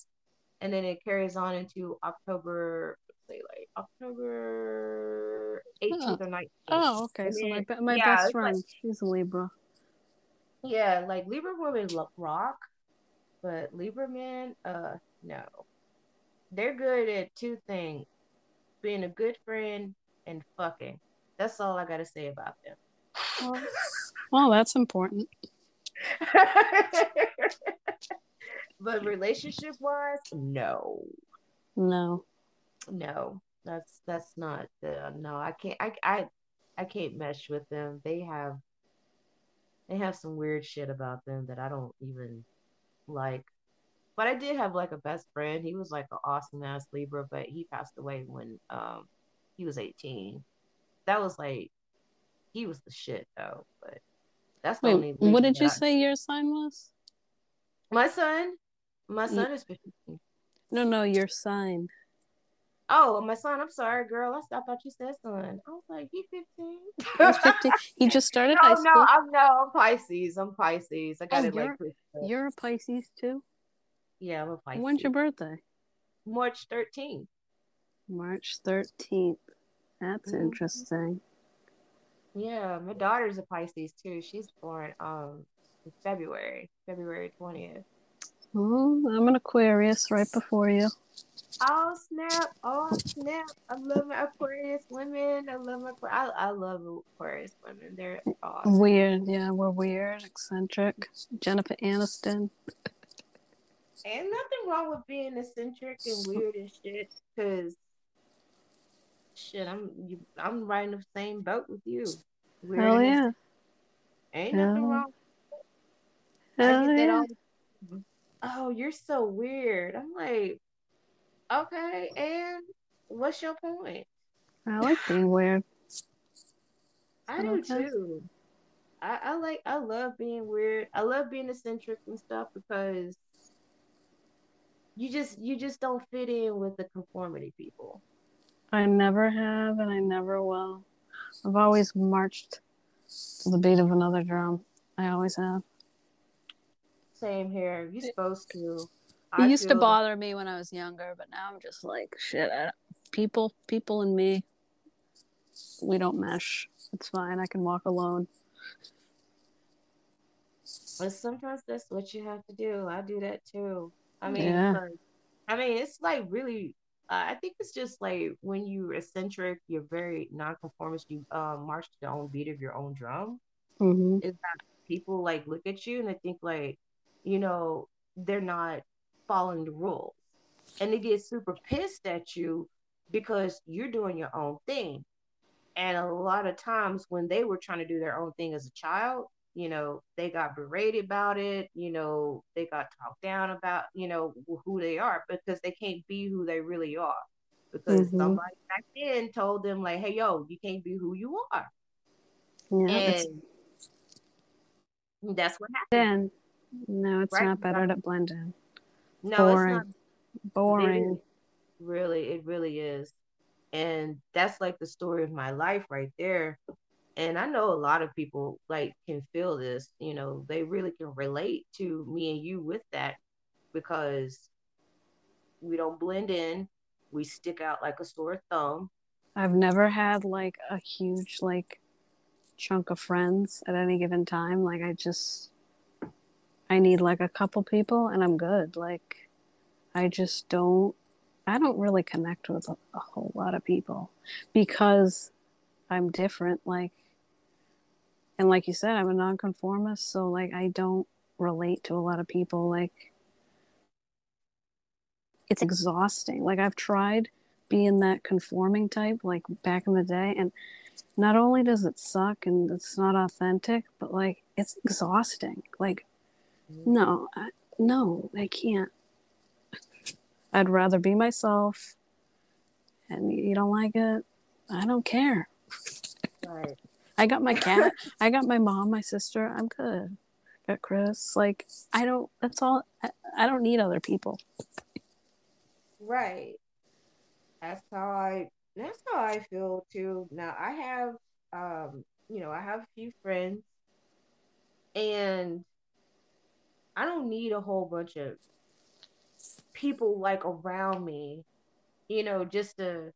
And then it carries on into October, say like October 18th or 19th. Oh, okay. And So my then- be- my yeah, best it's like- friend, she's a Libra. Yeah, like Libra women rock, but Libra men, uh, no. They're good at two things being a good friend and fucking. That's all I gotta say about them. Well, <laughs> well, oh, that's important. <laughs> but relationship wise, no. No. No. That's that's not the no, I can't I I I can't mesh with them. They have they have some weird shit about them that I don't even like. But I did have like a best friend. He was like an awesome ass Libra, but he passed away when um he was 18. That was like he was the shit though, but that's the only Wait, what did you I- say your sign was? My son, my son is 15. No, no, your sign. Oh, my son. I'm sorry, girl. I, thought you said son. I was like, he 15. He's 15. He just started <laughs> high no, no, I'm no, I'm Pisces. I'm Pisces. I got Oh, it like you're- up. You're a Pisces too. Yeah, I'm a Pisces. When's your birthday? March 13th. March 13th. That's Mhm. interesting. Yeah, my daughter's a Pisces too. She's born um in February, February 20th. Oh, I'm an Aquarius right before you. Oh snap! Oh snap! I love my Aquarius women. I love my I, I love Aquarius women. They're awesome. Weird. Yeah, we're weird, eccentric. Jennifer Aniston. Ain't nothing wrong with being eccentric and weird and shit. Cause shit, I'm you, I'm riding the same boat with you. Weird Hell and yeah. Ain't nothing wrong. I Hell yeah. all. Oh, you're so weird. I'm like, okay, and what's your point? I like being weird. I do too. I, I like I love being weird. I love being eccentric and stuff because you just you just don't fit in with the conformity people. I never have and I never will. I've always marched to the beat of another drum. I always have. Same here. You're supposed to. It I used to bother me when I was younger, but now I'm just like, shit, I, people, people and me, we don't mesh. It's fine. I can walk alone. But sometimes that's what you have to do. I do that too. I mean, Yeah. 'cause- I mean, it's like really. Uh, I think it's just like when you're eccentric, you're very nonconformist. You um, march to the own beat of your own drum. hmm Is that people like look at you and they think like, you know, they're not following the rules, and they get super pissed at you because you're doing your own thing. And a lot of times when they were trying to do their own thing as a child, you know, they got berated about it, you know, they got talked down about, you know, who they are because they can't be who they really are. Because Mhm. somebody back then told them, like, hey, yo, you can't be who you are. Yeah. It's, And that's what happened. then, no, it's Right, not better to blend in. No, boring. it's not Boring. Really, it really is. And that's like the story of my life right there. And I know a lot of people like can feel this, you know, they really can relate to me and you with that because we don't blend in. We stick out like a sore thumb. I've never had like a huge like chunk of friends at any given time. Like I just I need like a couple people and I'm good. Like I just don't I don't really connect with a, a whole lot of people because I'm different like and like you said I'm a nonconformist so like I don't relate to a lot of people like it's exhausting. Like I've tried being that conforming type like back in the day and not only does it suck and it's not authentic but like it's exhausting like mm-hmm. no I, no i can't i'd rather be myself and you don't like it i don't care Right. I got my cat <laughs> i got my mom my sister i'm good got chris like i don't that's all i, I don't need other people Right. That's how I that's how I feel too. Now I have um, you know, I have a few friends and I don't need a whole bunch of people like around me, you know, just to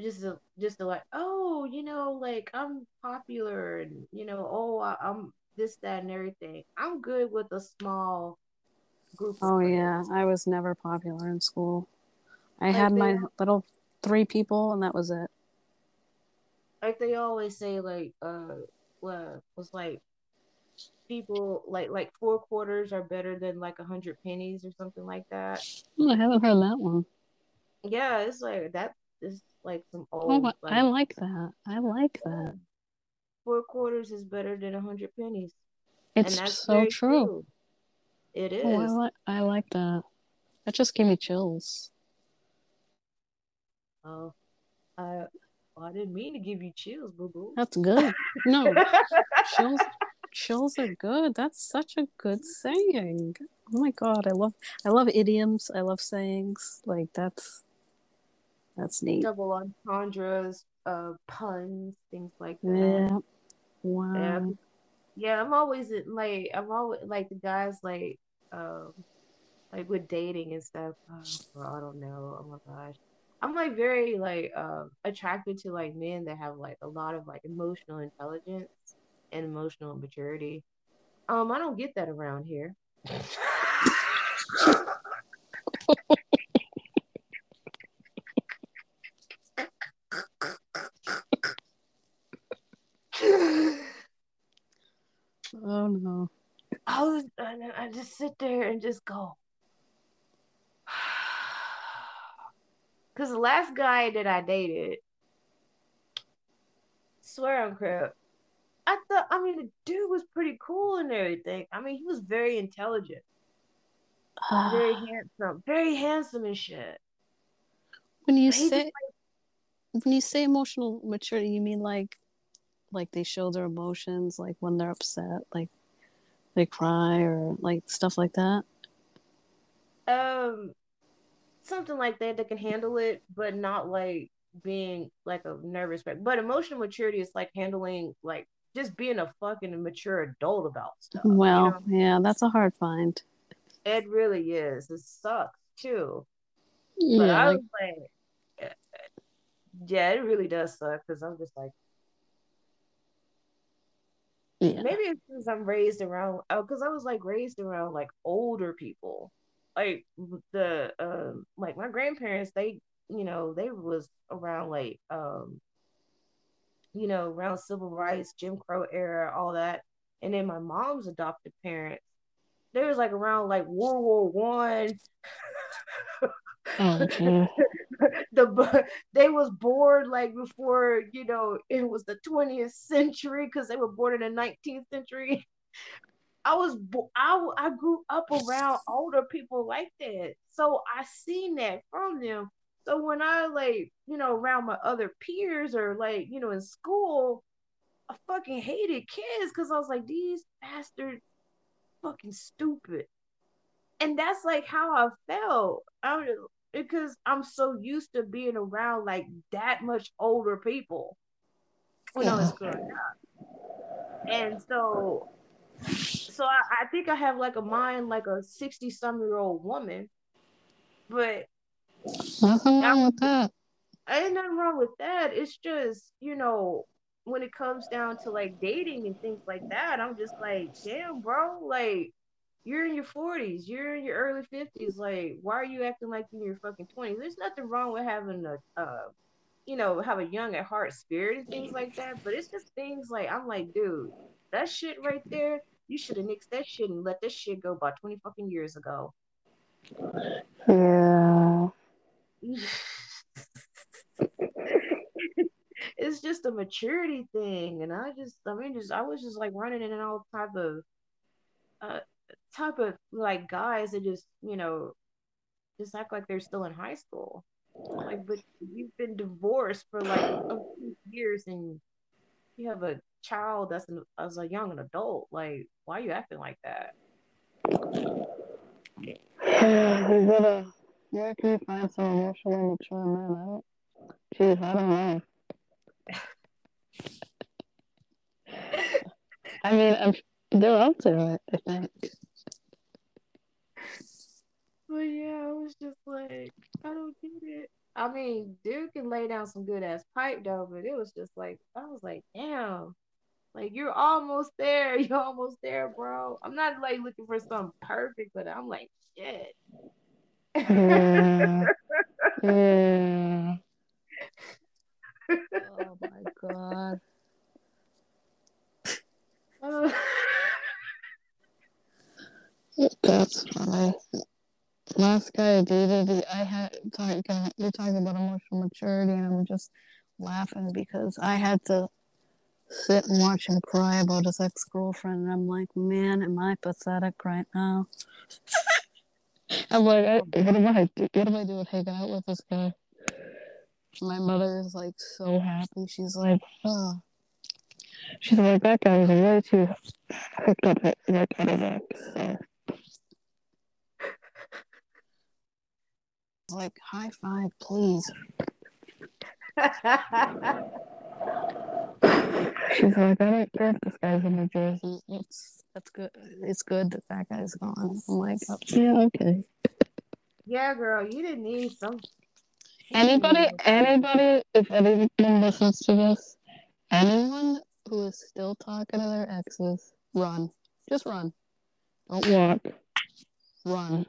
just to just to like, oh, you know, like I'm popular and you know, oh, I, I'm this, that, and everything. I'm good with a small group. Oh yeah, I was never popular in school. I Like had my little three people, and that was it. like they always say like uh what was like people like like four quarters are better than like a hundred pennies or something like that Oh, I haven't heard that one. yeah it's like that is like some Oh, old I- like I like that. I like that. four quarters is better than a hundred pennies It's so very true. it is Oh, I like I like that. That just gave me chills. oh uh well, i didn't mean to give you chills boo boo That's good. No, <laughs> chills chills are good. That's such a good saying. Oh my god, I love I love idioms. I love sayings. Like that's that's neat. double entendres uh puns things like that Yeah. Wow. Yeah, yeah, I'm always like I'm always like the guys like um like with dating and stuff. Oh, bro, I don't know. Oh my gosh. I'm like very like um attracted to like men that have like a lot of like emotional intelligence and emotional maturity. Um, I don't get that around here. <laughs> Oh no. I and I just sit there and just go. <sighs> Because the last guy that I dated, swear on crap, I thought, I mean, the dude was pretty cool and everything. I mean, he was very intelligent, <sighs> very handsome, very handsome and shit. when you But he just, say when you say emotional maturity, you mean like like they show their emotions like when they're upset, like they cry or like stuff like that. Um, something like that that can handle it, but not like being like a nervous wreck. But emotional maturity is like handling like just being a fucking mature adult about stuff. you Well, know? yeah, that's a hard find. It really is. It sucks too. But Yeah, I like like, yeah, it really does suck because I'm just like, yeah. maybe it's because I'm raised around, because I was like raised around like older people, like the um, like my grandparents. They, you know, they was around like um, you know, around civil rights, Jim Crow era, all that, and then my mom's adopted parents. They was like around like World War One. <laughs> Oh, <laughs> the they was born like before you know it was the 20th century because they were born in the 19th century. I was I I, grew up around older people like that. So i seen that from them. So when i like you know around my other peers or like you know in school i fucking hated kids because i was like these bastards fucking stupid. And that's like how i felt. I was because I'm so used to being around like that much older people when I was growing up. And so so I, I think I have like a mind like a 60 some year old woman. But Nothing wrong with that. ain't nothing wrong with that. It's just, you know, when it comes down to like dating and things like that, I'm just like, damn, bro, like you're in your 40s, you're in your early 50s. Like, why are you acting like you're in your fucking 20s? There's nothing wrong with having a, uh, you know, have a young at heart spirit and things like that. But it's just things like, I'm like, dude, that shit right there, you should have nixed that shit and let that shit go about 20 fucking years ago. Yeah. <laughs> it's just a maturity thing and i just i mean just i was just like running in all type of uh type of like guys that just you know just act like they're still in high school like but you've been divorced for like a few years and you have a child that's an, as a young adult like why are you acting like that <sighs> Yeah, you gotta. Where can you find some emotionally mature men? I don't. Jeez, I don't know. <laughs> I mean, I'm They're out there, I think. But yeah, I was just like, I don't get it. I mean, dude can lay down some good ass pipe though, but it was just like I was like, damn, like you're almost there. <laughs> You're almost there, bro. I'm not like looking for something perfect, but I'm like, shit. Yeah. <laughs> yeah. Oh my god. Uh, <laughs> That's funny. Last guy I dated, I had. We're talking about emotional maturity, and I'm just laughing because I had to sit and watch him cry about his ex girlfriend, and I'm like, man, am I pathetic right now? I'm like, I, what am I? What am I doing hanging out with this guy? My mother is like so happy. She's like, oh. She's like, that guy was way too hooked up at like at his ex. So. Like, high five, please. She's like, I don't care if this guy's in New Jersey. It's that's good. It's good that that guy's gone. I'm like, oh, yeah, okay. yeah, girl, you didn't need some. Anybody, anybody, if anyone listens to this, anyone who is still talking to their exes, run. Just run. Don't walk. Run.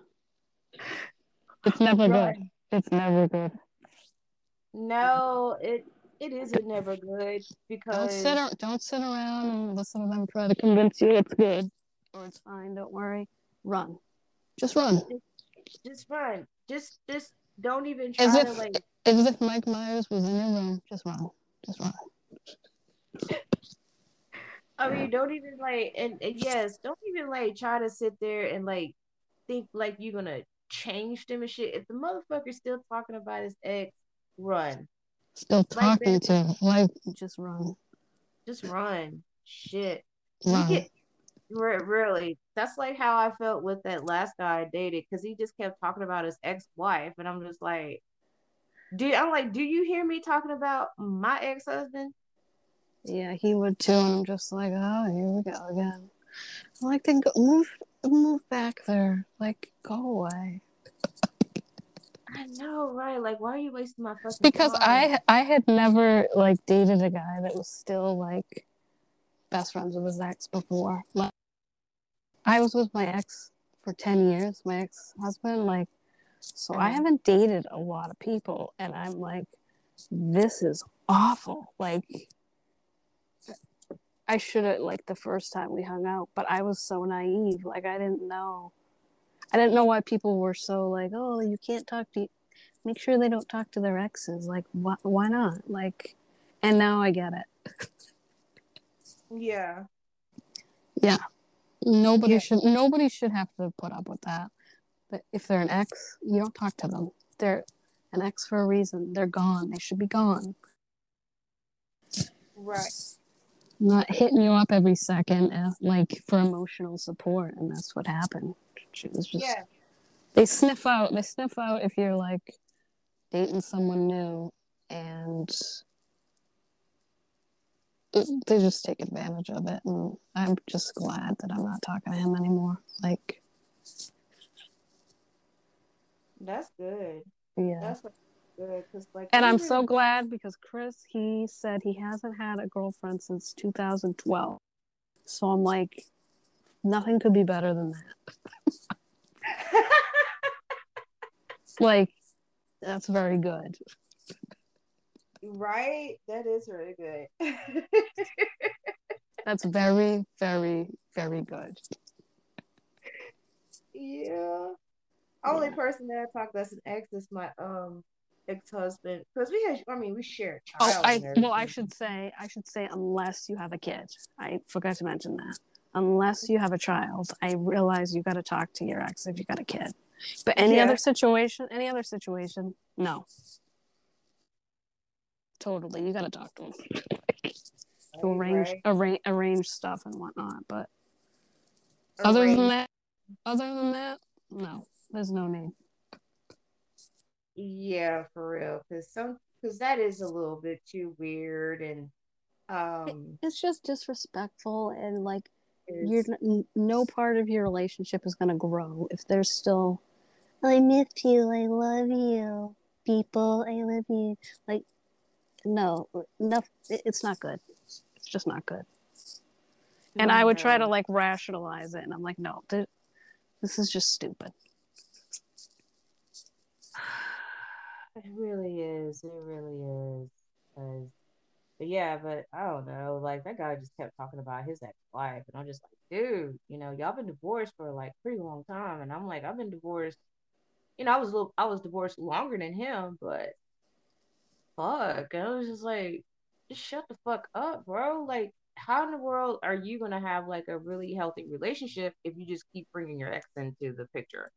It's <laughs> never good. It's never good. No, it it isn't never good because Don't sit. Don't sit around and listen to them try to convince you it's good or it's fine. Don't worry. Run. Just run. just run. Just just don't even try As to like as if Mike Myers was in your room. Just run. Just run. I mean, don't even like, and, and yes, don't even like try to sit there and like think like you're gonna change them and shit. If the motherfucker's still talking about his ex, run. Still Like talking that. to him. Like, just run. Just run. Shit. Run. get really. That's like how I felt with that last guy I dated because he just kept talking about his ex-wife, and I'm just like, dude, I'm like, do you hear me talking about my ex-husband? Yeah, he would too, and I'm just like, oh, here we go again. I'm like, then go, move, move back there. Like, go away. I know, right? Like, why are you wasting my fucking Because time? I, I had never like dated a guy that was still like best friends with his ex before. Like, I was with my ex for ten years, my ex husband. Like, so I haven't dated a lot of people, and I'm like, this is awful. Like, I should have like the first time we hung out, but I was so naive. Like, I didn't know. I didn't know why people were so like, oh, you can't talk to. Make sure they don't talk to their exes. Like, why? Why not? Like, and now I get it. Yeah. Yeah. Nobody Yeah. should nobody should have to put up with that. But if they're an ex, you don't talk to them. They're an ex for a reason. They're gone. They should be gone. Right. Not hitting you up every second as like for emotional support, and that's what happened. She was just Yeah. they sniff out they sniff out if you're like dating someone new and it, they just take advantage of it and i'm just glad that i'm not talking to him anymore like That's good. yeah That's like, good because like. and i'm really- so glad because chris he said he hasn't had a girlfriend since 2012 so i'm like nothing could be better than that <laughs> like that's very good right. That is really good. <laughs> that's very very very good yeah. Only person that I talk to that's an ex is my um ex husband because we had. I mean, we share Oh. I well, I should say, I should say, unless you have a kid. I forgot to mention that. Unless you have a child, I realize you got to talk to your ex if you got a kid. But any Yeah. other situation, any other situation, no. Totally, you got to talk to them. Right, arrange, right. arrange, arrange stuff and whatnot. But other than that, other than that, no, there's no need. Yeah, for real. Because some, because that is a little bit too weird, and um, It's just disrespectful and like you're n- no part of your relationship is going to grow if there's still I miss you, I love you, people, I love you. Like, no, no, it's not good. It's just not good. And I would try to like rationalize it, and I'm like, no, th- this is just stupid. It really is. It really is. 'Cause- but yeah, but I don't know. Like that guy just kept talking about his ex-wife, and I'm just like, dude, you know, y'all been divorced for like pretty long time, and I'm like, I've been divorced. You know, I was little, I was divorced longer than him, but fuck, I was just like, just shut the fuck up, bro. Like, how in the world are you gonna have like a really healthy relationship if you just keep bringing your ex into the picture?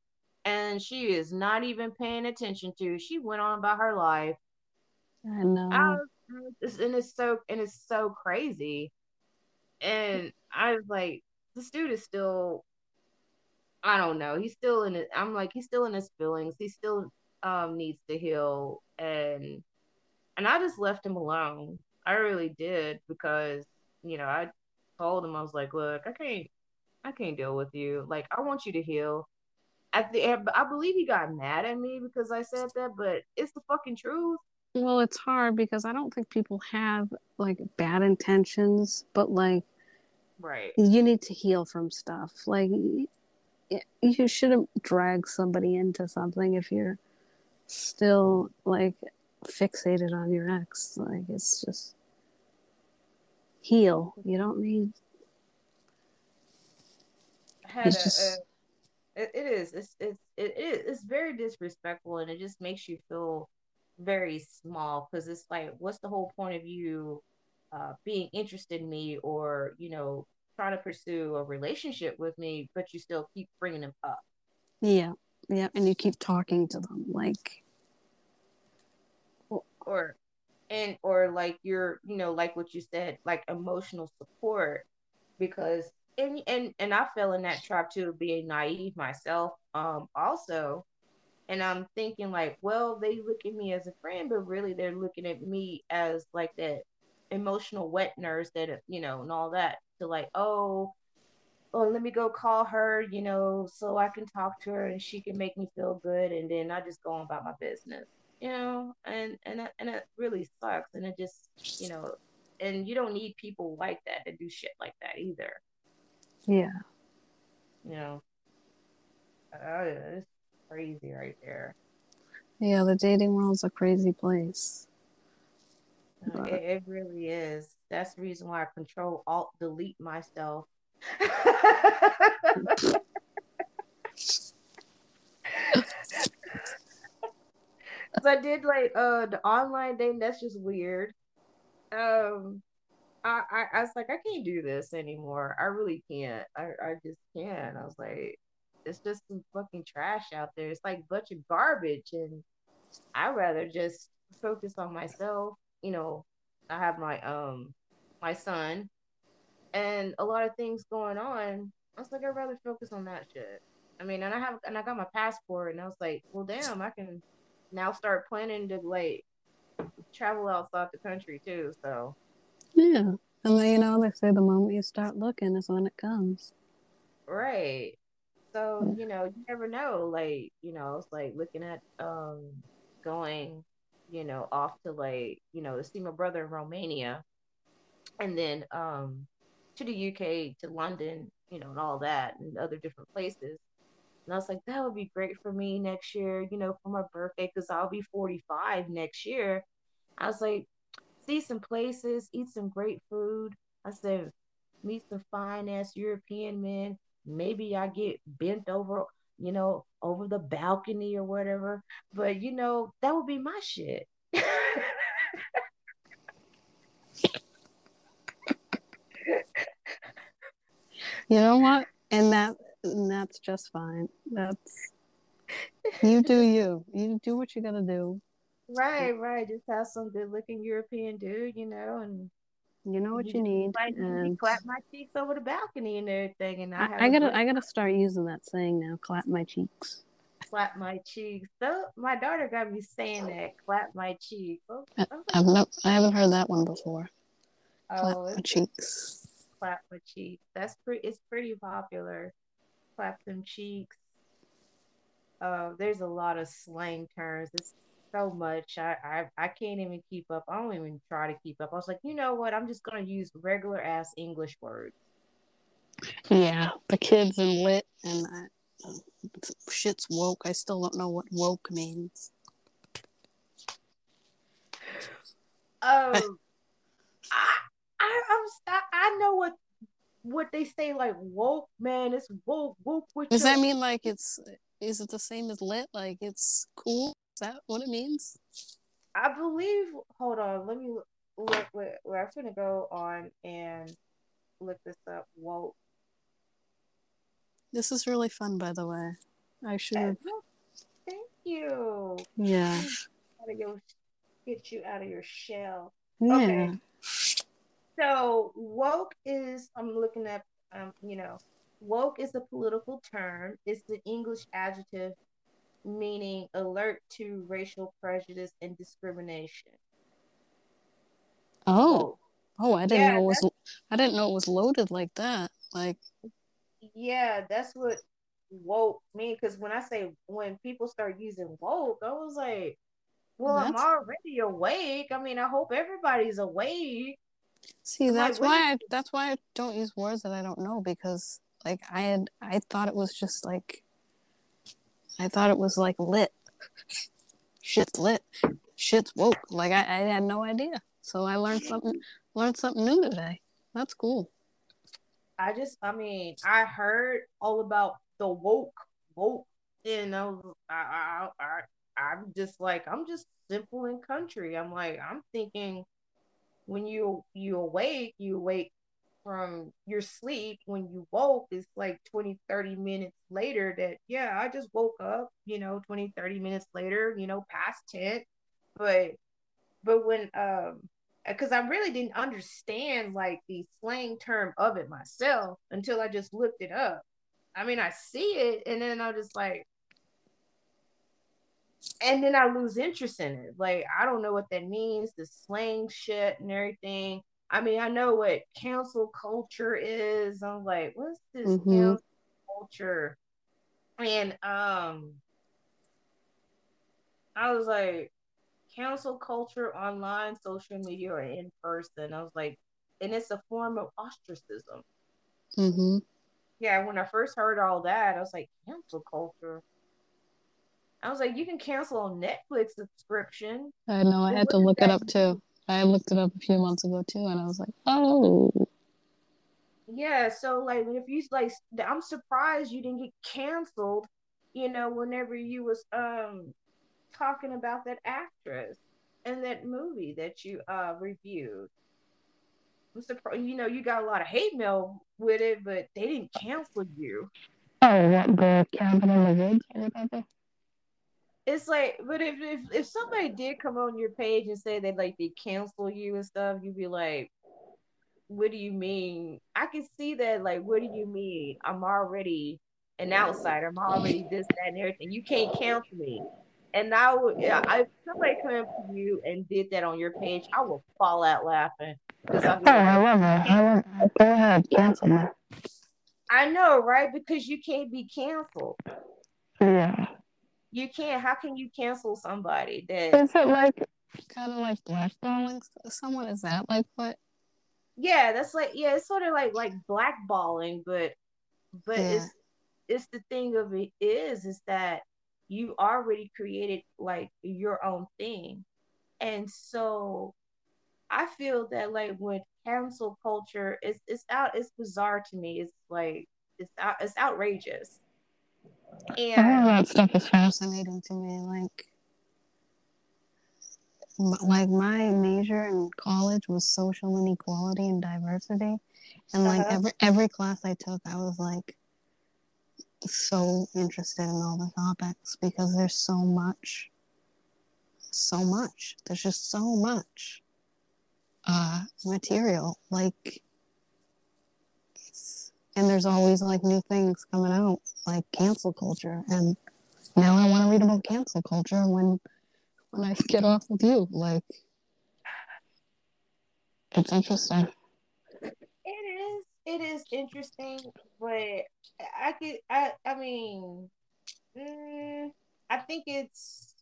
And she is not even paying attention to. She went on about her life. I know. I was, and it's so and it's so crazy. And I was like, this dude is still, I don't know, he's still in it. I'm like, he's still in his feelings. He still um needs to heal, and and I just left him alone. I really did because you know I told him I was like, look, I can't, I can't deal with you. Like, I want you to heal. At the end, I believe he got mad at me because I said that, but it's the fucking truth. Well, it's hard because I don't think people have like bad intentions, but like Right. you need to heal from stuff. Like you shouldn't drag somebody into something if you're still like fixated on your ex. Like it's just heal. You don't need. had It's a, just- a it, it is. It's it's it is it's very disrespectful and it just makes you feel very small because it's like what's the whole point of you uh being interested in me or you know trying to pursue a relationship with me but you still keep bringing them up? Yeah, yeah, and you keep talking to them like or and or like you're you know like what you said like emotional support because and and and I fell in that trap too being naive myself um also. And I'm thinking like well they look at me as a friend but really they're looking at me as like that emotional wet nurse that you know and all that to like oh oh let me go call her you know so I can talk to her and she can make me feel good. And then I just go on about my business you know and and and it really sucks. And it just you know and you don't need people like that to do shit like that either yeah. you know uh, it's crazy right there Yeah, the dating world's a crazy place. Right. it, it really is that's the reason why I control alt delete myself <laughs> Cause I did like uh the online dating. That's just weird. Um, I, I I was like I can't do this anymore. I really can't. I I just can't. I was like, it's just some fucking trash out there. It's like a bunch of garbage, and I'd rather just focus on myself. You know, I have my um my son and a lot of things going on. I was like, I'd rather focus on that shit. I mean, and I have and I got my passport, and I was like, well, damn, I can now start planning to like travel outside the country too. So Yeah. And then, you know, they say the moment you start looking is when it comes. right. So Yeah. you know, you never know. Like you know, it's like looking at um going, you know, off to like you know to see my brother in Romania, and then um to the UK to London, you know, and all that, and other different places. And I was like, that would be great for me next year, you know, for my birthday, because I'll be 45 next year. I was like, see some places, eat some great food. I said, meet some fine ass European men. Maybe I get bent over, you know, over the balcony or whatever. But, you know, that would be my shit. You know what? And that and that's just fine. That's you do you. You do what you gotta do. Right, right. Just have some good looking European dude, you know, and You know what He you need. like And clap my cheeks over the balcony and everything, and I, have I, I gotta great I gotta start using that saying now, clap my cheeks. clap my cheeks. So my daughter got me saying that, clap my cheeks. Oh, I- like, I've no, I haven't heard that one before. Clap oh, my cheeks. clap my cheeks. That's pretty. It's pretty popular. Clap them cheeks. Uh, there's a lot of slang terms. It's so much. I, I I can't even keep up. I don't even try to keep up. I was like, you know what? I'm just gonna use regular ass English words. Yeah, the kids in lit and I, shit's woke. I still don't know what woke means. Um, I, I, I'm, I, I know what what they say like woke man. It's woke woke. Does your- that mean like it's? Is it the same as lit? Like it's cool? That what it means? I believe. Hold on. Let me look. where, where I'm gonna go on and look this up. Woke. This is really fun, by the way. I should have. Thank you. Yeah. Gotta go get you out of your shell. Yeah. Okay. So woke is I'm looking at um, you know, woke is a political term. It's the English adjective meaning alert to racial prejudice and discrimination. Oh. Oh, I didn't Yeah, know it was. I didn't know it was loaded like that. Like, Yeah, that's what woke mean. Because when I say when people start using woke, I was like, well, I'm already awake. I mean, I hope everybody's awake. see, like, that's what why I. That's why I don't use words that I don't know because, like, I had. I thought it was just like. I thought it was like lit. Shit's lit. Shit's woke. Like I, I had no idea. So I learned something. Learned something new today. That's cool. I just, I mean, I heard all about the woke, woke, and I was, I, I, I, I'm just like, I'm just simple and country. I'm like, I'm thinking, when you you awake, you awake from your sleep. When you woke, it's like 20, 30 minutes later. That yeah, I just woke up. You know, 20, 30 minutes later. You know, past tense. But, but when um because I really didn't understand like the slang term of it myself until I just looked it up. I mean, I see it, and then I'm just like, and then I lose interest in it. Like, I don't know what that means, the slang shit and everything. I mean, I know what cancel culture is. I'm like, what's this Mhm. cancel culture? And um, I was like, cancel culture online, social media, or in person. I was like, and it's a form of ostracism. Mm-hmm. Yeah, when I first heard all that, I was like, cancel culture. I was like, you can cancel a Netflix subscription. I know. I had to look it up too. I looked it up a few months ago too, and I was like, oh. Yeah, so like if you like, I'm surprised you didn't get canceled. You know, whenever you was um talking about that actress and that movie that you uh reviewed. I'm surprised. You know, you got a lot of hate mail with it, but they didn't cancel you. Oh, what the cabin in the woods or whatever? It's like, but if if if somebody did come on your page and say they like they cancel you and stuff, you'd be like, "What do you mean?" I can see that. Like, what do you mean? I'm already an outsider. I'm already <laughs> this, that, and everything. You can't cancel me. And I would, yeah, I, if somebody come up to you and did that on your page, I will fall out laughing because I'm. Oh, I love it. I love it. Go ahead, cancel me. I know, right? Because you can't be canceled. Yeah. You can't. How can you cancel somebody that? Is it like kind of like blackballing someone? Is that like what? Yeah, that's like yeah, it's sort of like like blackballing, but but Yeah. it's it's the thing of it is is that you already created like your own thing, and so I feel that like with cancel culture, it's it's out it's bizarre to me. It's like it's out it's outrageous, All and that stuff is fascinating to me. Like, like my major in college was social inequality and diversity, and like Uh-huh. every every class I took, I was like so interested in all the topics because there's so much, so much. There's just so much uh material. Like, and there's always like new things coming out, like cancel culture and now I want to read about cancel culture when when I get off with you. Like, it's interesting. it is it is interesting, but I could I I mean, mm, I think it's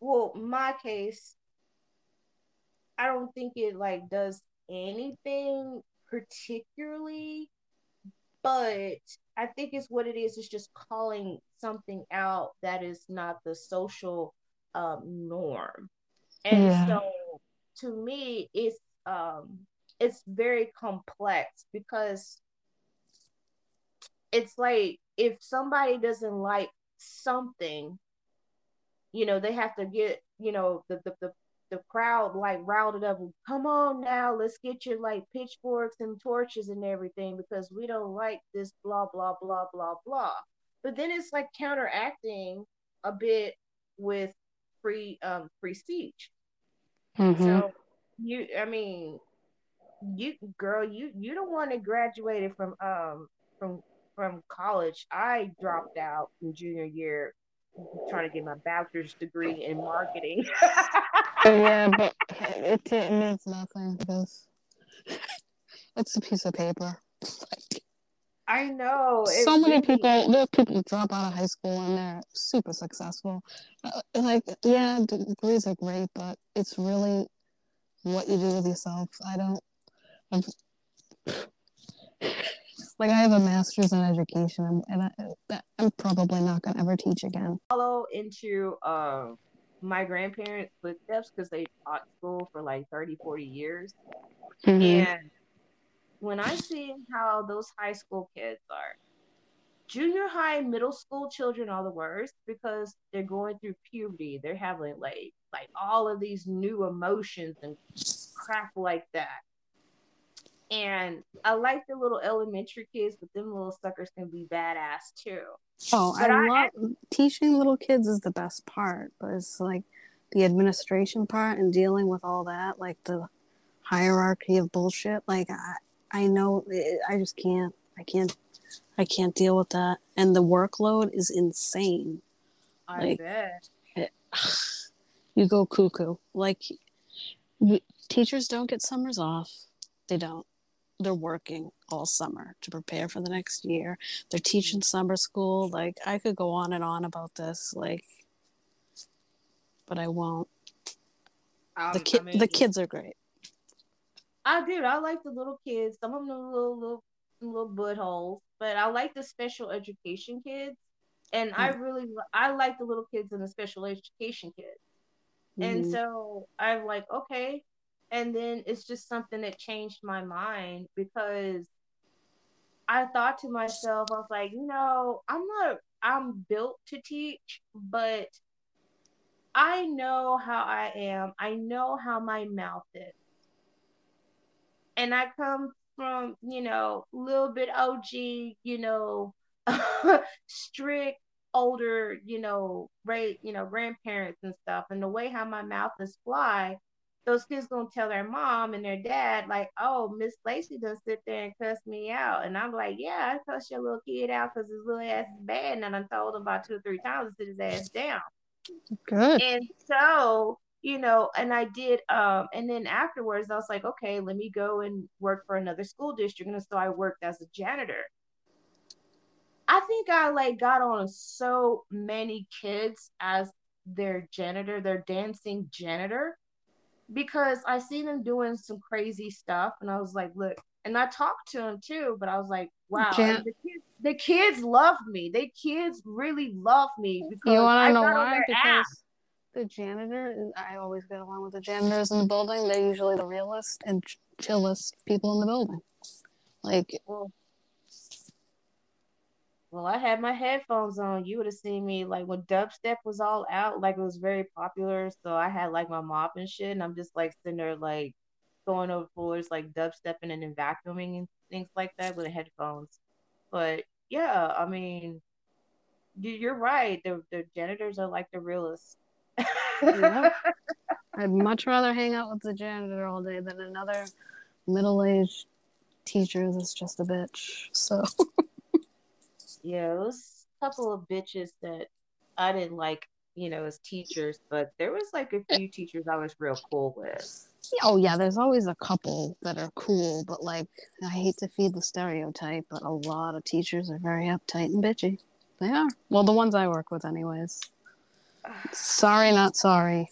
well, my case. I don't think it like does anything particularly, but I think it's what it is. It's just calling something out that is not the social um, norm, and Yeah. so to me, it's um, it's very complex because it's like if somebody doesn't like something, you know, they have to get, you know, the the, the the crowd like routed up come on now let's get your like pitchforks and torches and everything because we don't like this blah blah blah blah blah. But then it's like counteracting a bit with free um free speech. Mhm. so you i mean you girl you you don't want to graduated from um from from college. I dropped out in junior year trying to get my bachelor's degree in marketing <laughs> yeah, but it, it means nothing because it's a piece of paper. i know so many really- people, there are people who drop out of high school and they're super successful. Uh, like, yeah, degrees are great, but it's really what you do with yourself. I don't. I'm, like, I have a master's in education, and I, I'm probably not going to ever teach again. follow into uh, my grandparents' footsteps because they taught school for like 30, 40 years. Mhm. And when I see how those high school kids are, junior high, middle school children are the worst because they're going through puberty. They're having like like all of these new emotions and crap like that. And I like the little elementary kids, but them little suckers can be badass too. Oh, But I, I- love teaching little kids is the best part, but it's like the administration part and dealing with all that, like the hierarchy of bullshit. Like I, I know, it, I just can't. I can't. I can't deal with that, and the workload is insane. I Like- bet. Eh, <sighs> you go cuckoo. Like teachers don't get summers off. They don't. They're working all summer to prepare for the next year. They're teaching summer school. Like I could go on and on about this. Like, but I won't. Um, The kid, I mean, the kids are great. I do. I like the little kids. Some of them are little little little buttholes, but I like the special education kids. And I really I like the little kids and the special education kids. And Mhm. so I'm like, okay. And then it's just something that changed my mind because I thought to myself, I was like, you know, I'm not I'm built to teach, but I know how I am. I know how my mouth is and I come from, you know, a little bit OG, you know, <laughs> strict older, you know, great, you know, grandparents and stuff. And the way how my mouth is fly, those kids gonna tell their mom and their dad, like, oh, Miss Lacy does sit there and cuss me out. And I'm like, yeah, I cuss your little kid out because his little ass is bad. And I told him about two or three times to sit his ass down Good. and so you know and i did um and then afterwards i was like okay let me go and work for another school district and so i worked as a janitor i think i like got on so many kids as their janitor their dancing janitor because i seen them doing some crazy stuff and i was like look and i talked to them too but i was like wow the kids the kids love me the kids really love me because You want I to know why? Because ass. the janitor, I always get along with the janitors in the building. They're usually the realest and chillest people in the building. Like, Well, well, I had my headphones on. You would have seen me like when dubstep was all out, like it was very popular. So I had like my mop and shit, and I'm just like sitting there like going over floors, like dubstepping and then vacuuming and things like that with headphones. But yeah, I mean, you- you're right. The the janitors are like the realest. Yep. <laughs> I'd much rather hang out with the janitor all day than another middle-aged teacher that's just a bitch. So, <laughs> Yeah, it was a couple of bitches that I didn't like, you know, as teachers, but there was like a few teachers I was real cool with. Oh yeah, there's always a couple that are cool, but like I hate to feed the stereotype, but a lot of teachers are very uptight and bitchy. They are. Well, the ones I work with, anyways. <sighs> Sorry, not sorry.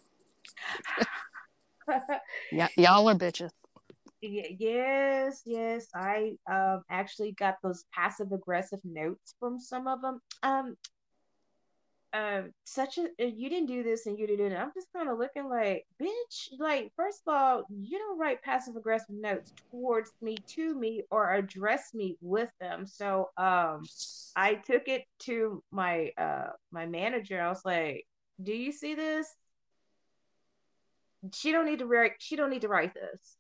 <laughs> Yeah, y'all are bitches. Yes, yes. I um actually got those passive aggressive notes from some of them. Um, um, such a uh, you didn't do this and you didn't. I'm just kind of looking like, bitch. Like, first of all, you don't write passive aggressive notes towards me, to me, or address me with them. So, um, I took it to my uh my manager. I was like, "Do you see this? She don't need to write. She don't need to write this.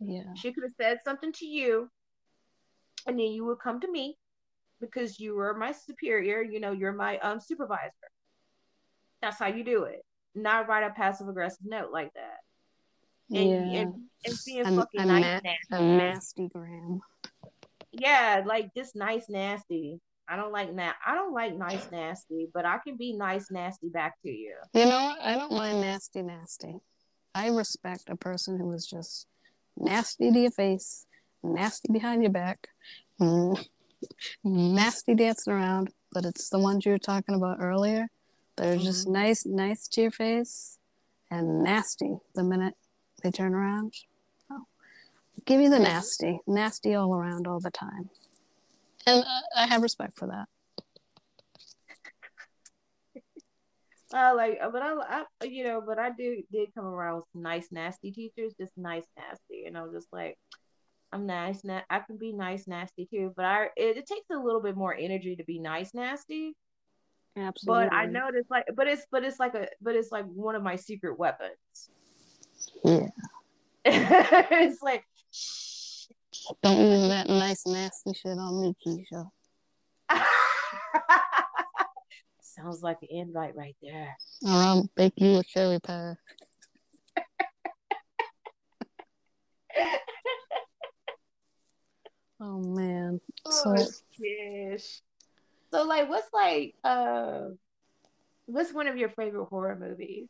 Yeah. She could have said something to you, and then you would come to me because you were my superior. You know, you're my um supervisor. That's how you do it. Not write a passive aggressive note like that. And, Yeah. and, and being I'm- fucking I'm nice, na- nasty. Nasty gram. Yeah, like this nice nasty. I don't like that. I don't like nice nasty, but I can be nice nasty back to you. You know what? I don't mind nasty, nasty. I respect a person who is just nasty to your face, nasty behind your back, mm, <laughs> nasty dancing around. But it's the ones you were talking about earlier. They're just Mhm. nice, nice to your face, and nasty the minute they turn around. Oh, give me the nasty, nasty all around, all the time. And uh, I have respect for that. I like, uh, but I, I, uh, you know, but I do did come around with nice nasty teachers, just nice nasty, and I was just like, I'm nice, na- I can be nice nasty too, but I it, it takes a little bit more energy to be nice nasty. Absolutely. But I know it's like, but it's but it's like a but it's like one of my secret weapons. Yeah. <laughs> it's like, Don't use that nice, nasty shit on me, Keisha. <laughs> sounds like an invite right there. Or I'll bake you a cherry pie. <laughs> Oh man. So oh, gosh. So like, what's like, uh, what's one of your favorite horror movies?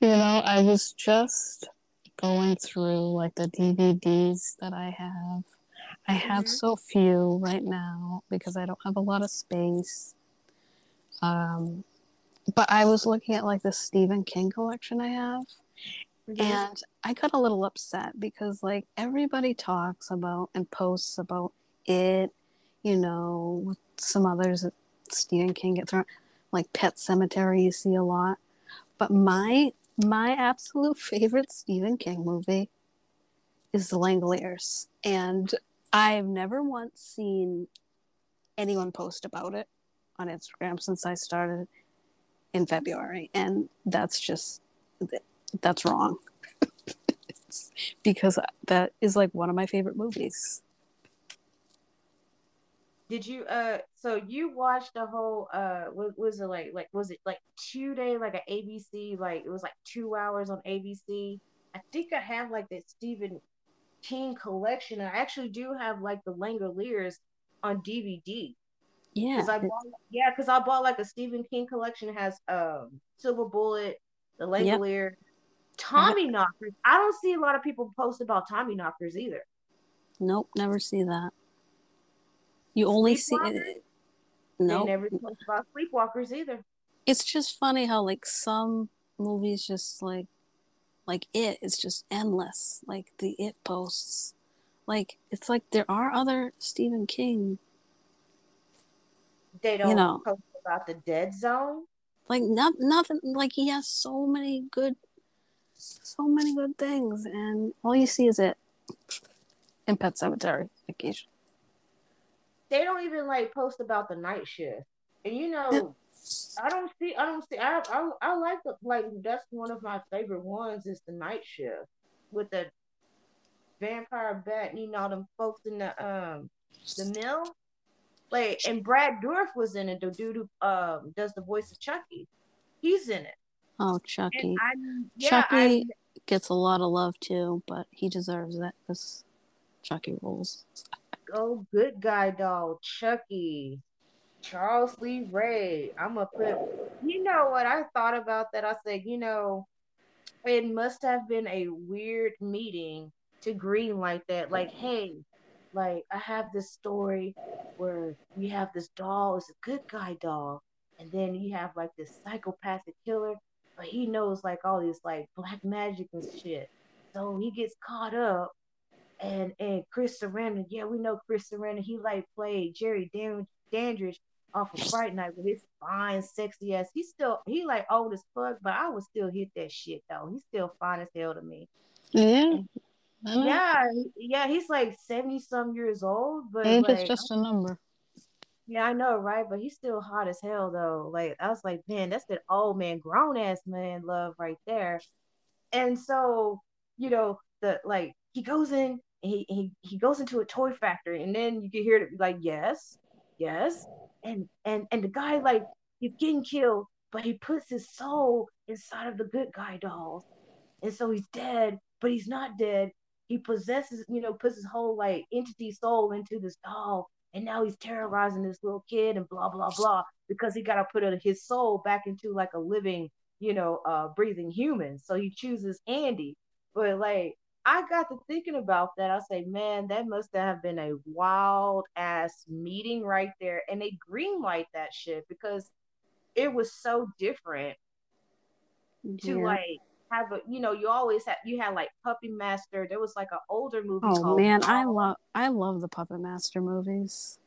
you know, I was just going through like the DVDs that I have. I have Mhm. so few right now because I don't have a lot of space. Um, but I was looking at like the Stephen King collection I have, and I got a little upset because like everybody talks about and posts about it, you know, with some others that Stephen King gets thrown like Pet Sematary you see a lot. But my my absolute <laughs> favorite Stephen King movie is The Langoliers. And I've never once seen anyone post about it on Instagram since I started in February. And that's just that's wrong. <laughs> because that is like one of my favorite movies. Did you uh so you watched the whole uh what was it like like was it like two day like an ABC like it was like two hours on ABC? I think I have like that Stephen King collection. I actually do have like the Langoliers on DVD. Yeah. Cause I bought yeah, because I bought like a Stephen King collection It has um Silver Bullet, the Yep. Langolier, Tommyknockers. I don't see a lot of people post about Tommyknockers either. Nope, never see that. You only see it. They No, never post about Sleepwalkers either. it's just funny how like some movies just like like it is just endless. Like the it posts. Like it's like there are other Stephen King They don't you know. post about the Dead Zone. like not nothing like he has so many good so many good things and all you see is it in Pet Sematary occasionally. They don't even like post about the night shift. And you know, I don't see. I don't see. I I, I like the like. That's one of my favorite ones. Is the night shift with the vampire bat. You know, them folks in the um the mill. Like, and Brad Dourif was in it. The dude who um does the voice of Chucky. He's in it. Oh, Chucky. I yeah, Chucky gets a lot of love too, but he deserves it because Chucky rules. Oh good guy doll, Chucky. Charles Lee Ray. I'm gonna put. You know what I thought about that? I said, you know, it must have been a weird meeting to green like that. Like, hey, like I have this story where we have this doll, it's a good guy doll, and then you have like this psychopathic killer, but he knows like all this like black magic and shit. So he gets caught up and and Chris Sarandon, yeah, we know Chris Sarandon. He like played Jerry Dan- Dandridge off of Fright Night with his fine, sexy ass. He's still he like old as fuck, but I would still hit that shit though. He's still fine as hell to me. Yeah. Yeah, yeah, he's like seventy some years old, but Age like, is just a number. yeah, I know, right? But he's still hot as hell though. Like I was like, man, that's that old man, grown ass man love right there. And so, you know, the like he goes in he he, he goes into a toy factory and then you can hear it like, yes, yes. And and and the guy like he's getting killed, but he puts his soul inside of the good guy dolls. And so he's dead, but he's not dead. He possesses, you know, puts his whole like entity soul into this doll. And now he's terrorizing this little kid and blah blah blah because he got to put his soul back into like a living you know, uh, breathing human. So he chooses Andy. But like, I got to thinking about that. I say, man, that must have been a wild ass meeting right there. And they greenlight that shit because it was so different to like have a, you know, you always had, you had like Puppet Master. There was like an older movie Oh called man, I love I love the Puppet Master movies.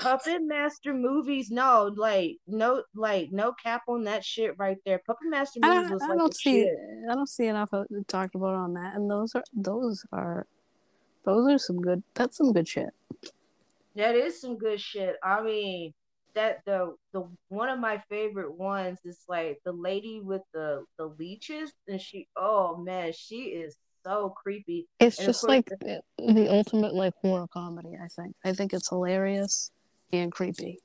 Puppet Master movies. No, like, no, like, no cap on that shit right there. Puppet Master I, movies was I like don't see shit. I don't see enough of, talked about on that, and those are those are those are some good. That's some good shit. That is some good shit. I mean, that the the one of my favorite ones is like the lady with the the leeches, and she, oh man, she is so creepy. It's And just course like the, the ultimate like horror comedy. I think. I think it's hilarious and creepy.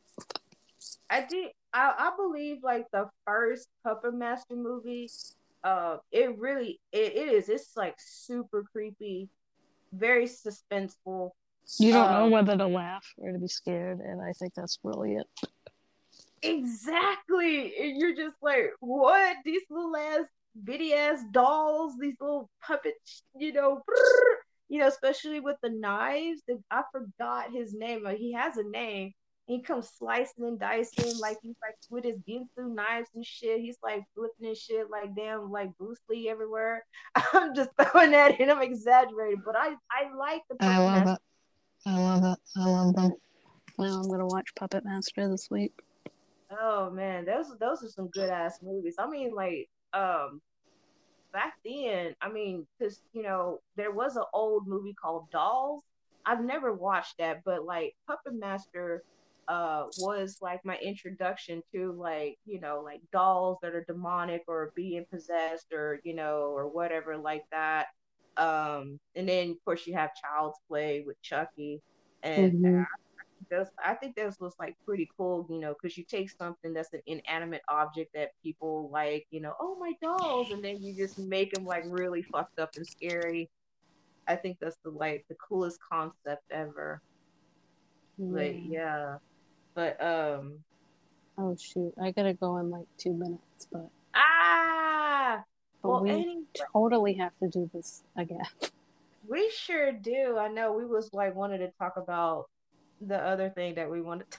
I did. I, I believe like the first Puppet Master movie, uh, it really it, it is. It's like super creepy, very suspenseful. You don't know Um, whether to laugh or to be scared, and I think that's brilliant. Exactly. And you're just like, what? These little ass bitty ass dolls, these little puppets, you know, brrr, you know, especially with the knives. The, I forgot his name. but he has a name. He comes slicing and dicing like he's like with his Ginsu knives and shit. He's like flipping and shit like damn like Bruce Lee everywhere. <laughs> I'm just throwing that in. I'm exaggerating, but I I like the I love it. I love it. I love them. Now I'm gonna watch Puppet Master this week. Oh man, those those are some good ass movies. I mean, like, um, back then, I mean, because you know there was an old movie called Dolls. I've never watched that, but like Puppet Master, uh, was like my introduction to like you know like dolls that are demonic or being possessed or you know or whatever like that. Um, and then of course you have Child's Play with Chucky, and Mhm. those I think those was like pretty cool, you know, because you take something that's an inanimate object that people like, you know, oh my dolls, and then you just make them like really fucked up and scary. I think that's the like the coolest concept ever. But yeah, but um, Oh shoot, I gotta go in like two minutes, but, ah, but well, we anyway, totally have to do this again. <laughs> we sure do. I know we was like wanted to talk about the other thing that we wanted to.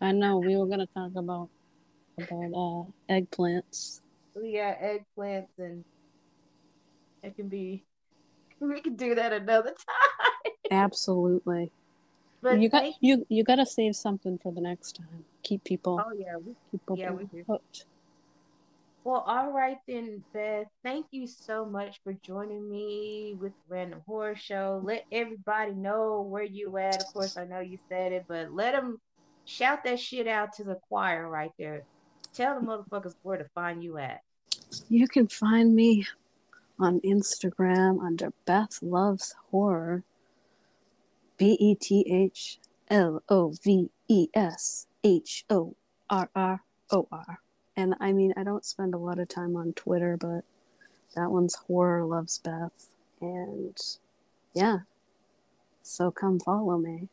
I know we were gonna talk about about uh eggplants. Yeah, eggplants and it can be. We can do that another <laughs> time. Absolutely. But you got you you gotta save something for the next time. Keep people oh yeah, we keep people yeah, we do. hooked. Well, all right then, Beth. Thank you so much for joining me with Random Horror Show. Let everybody know where you at. Of course, I know you said it, but let them shout that shit out to the choir right there. Tell the motherfuckers where to find you at. You can find me on Instagram under Beth Loves Horror. B E T H L O V E S H O R R O R. And I mean, I don't spend a lot of time on Twitter, but that one's Horror Loves Beth. And yeah, so come follow me.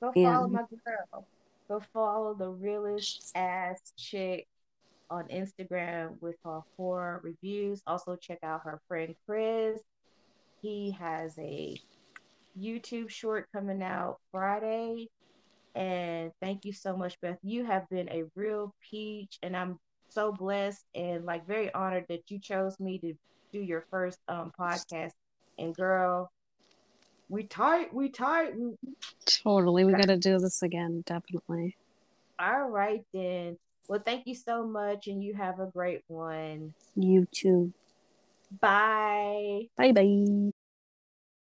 Go follow my girl. Go follow the realest ass chick on Instagram with her horror reviews. Also, check out her friend Chris. He has a YouTube short coming out Friday. And thank you so much, Beth. You have been a real peach, and I'm so blessed and like very honored that you chose me to do your first um podcast. And girl, we tight, we tight. We... Totally. We got to do this <laughs> again. Definitely. All right, then. Well, thank you so much, and you have a great one. You too. Bye. Bye bye.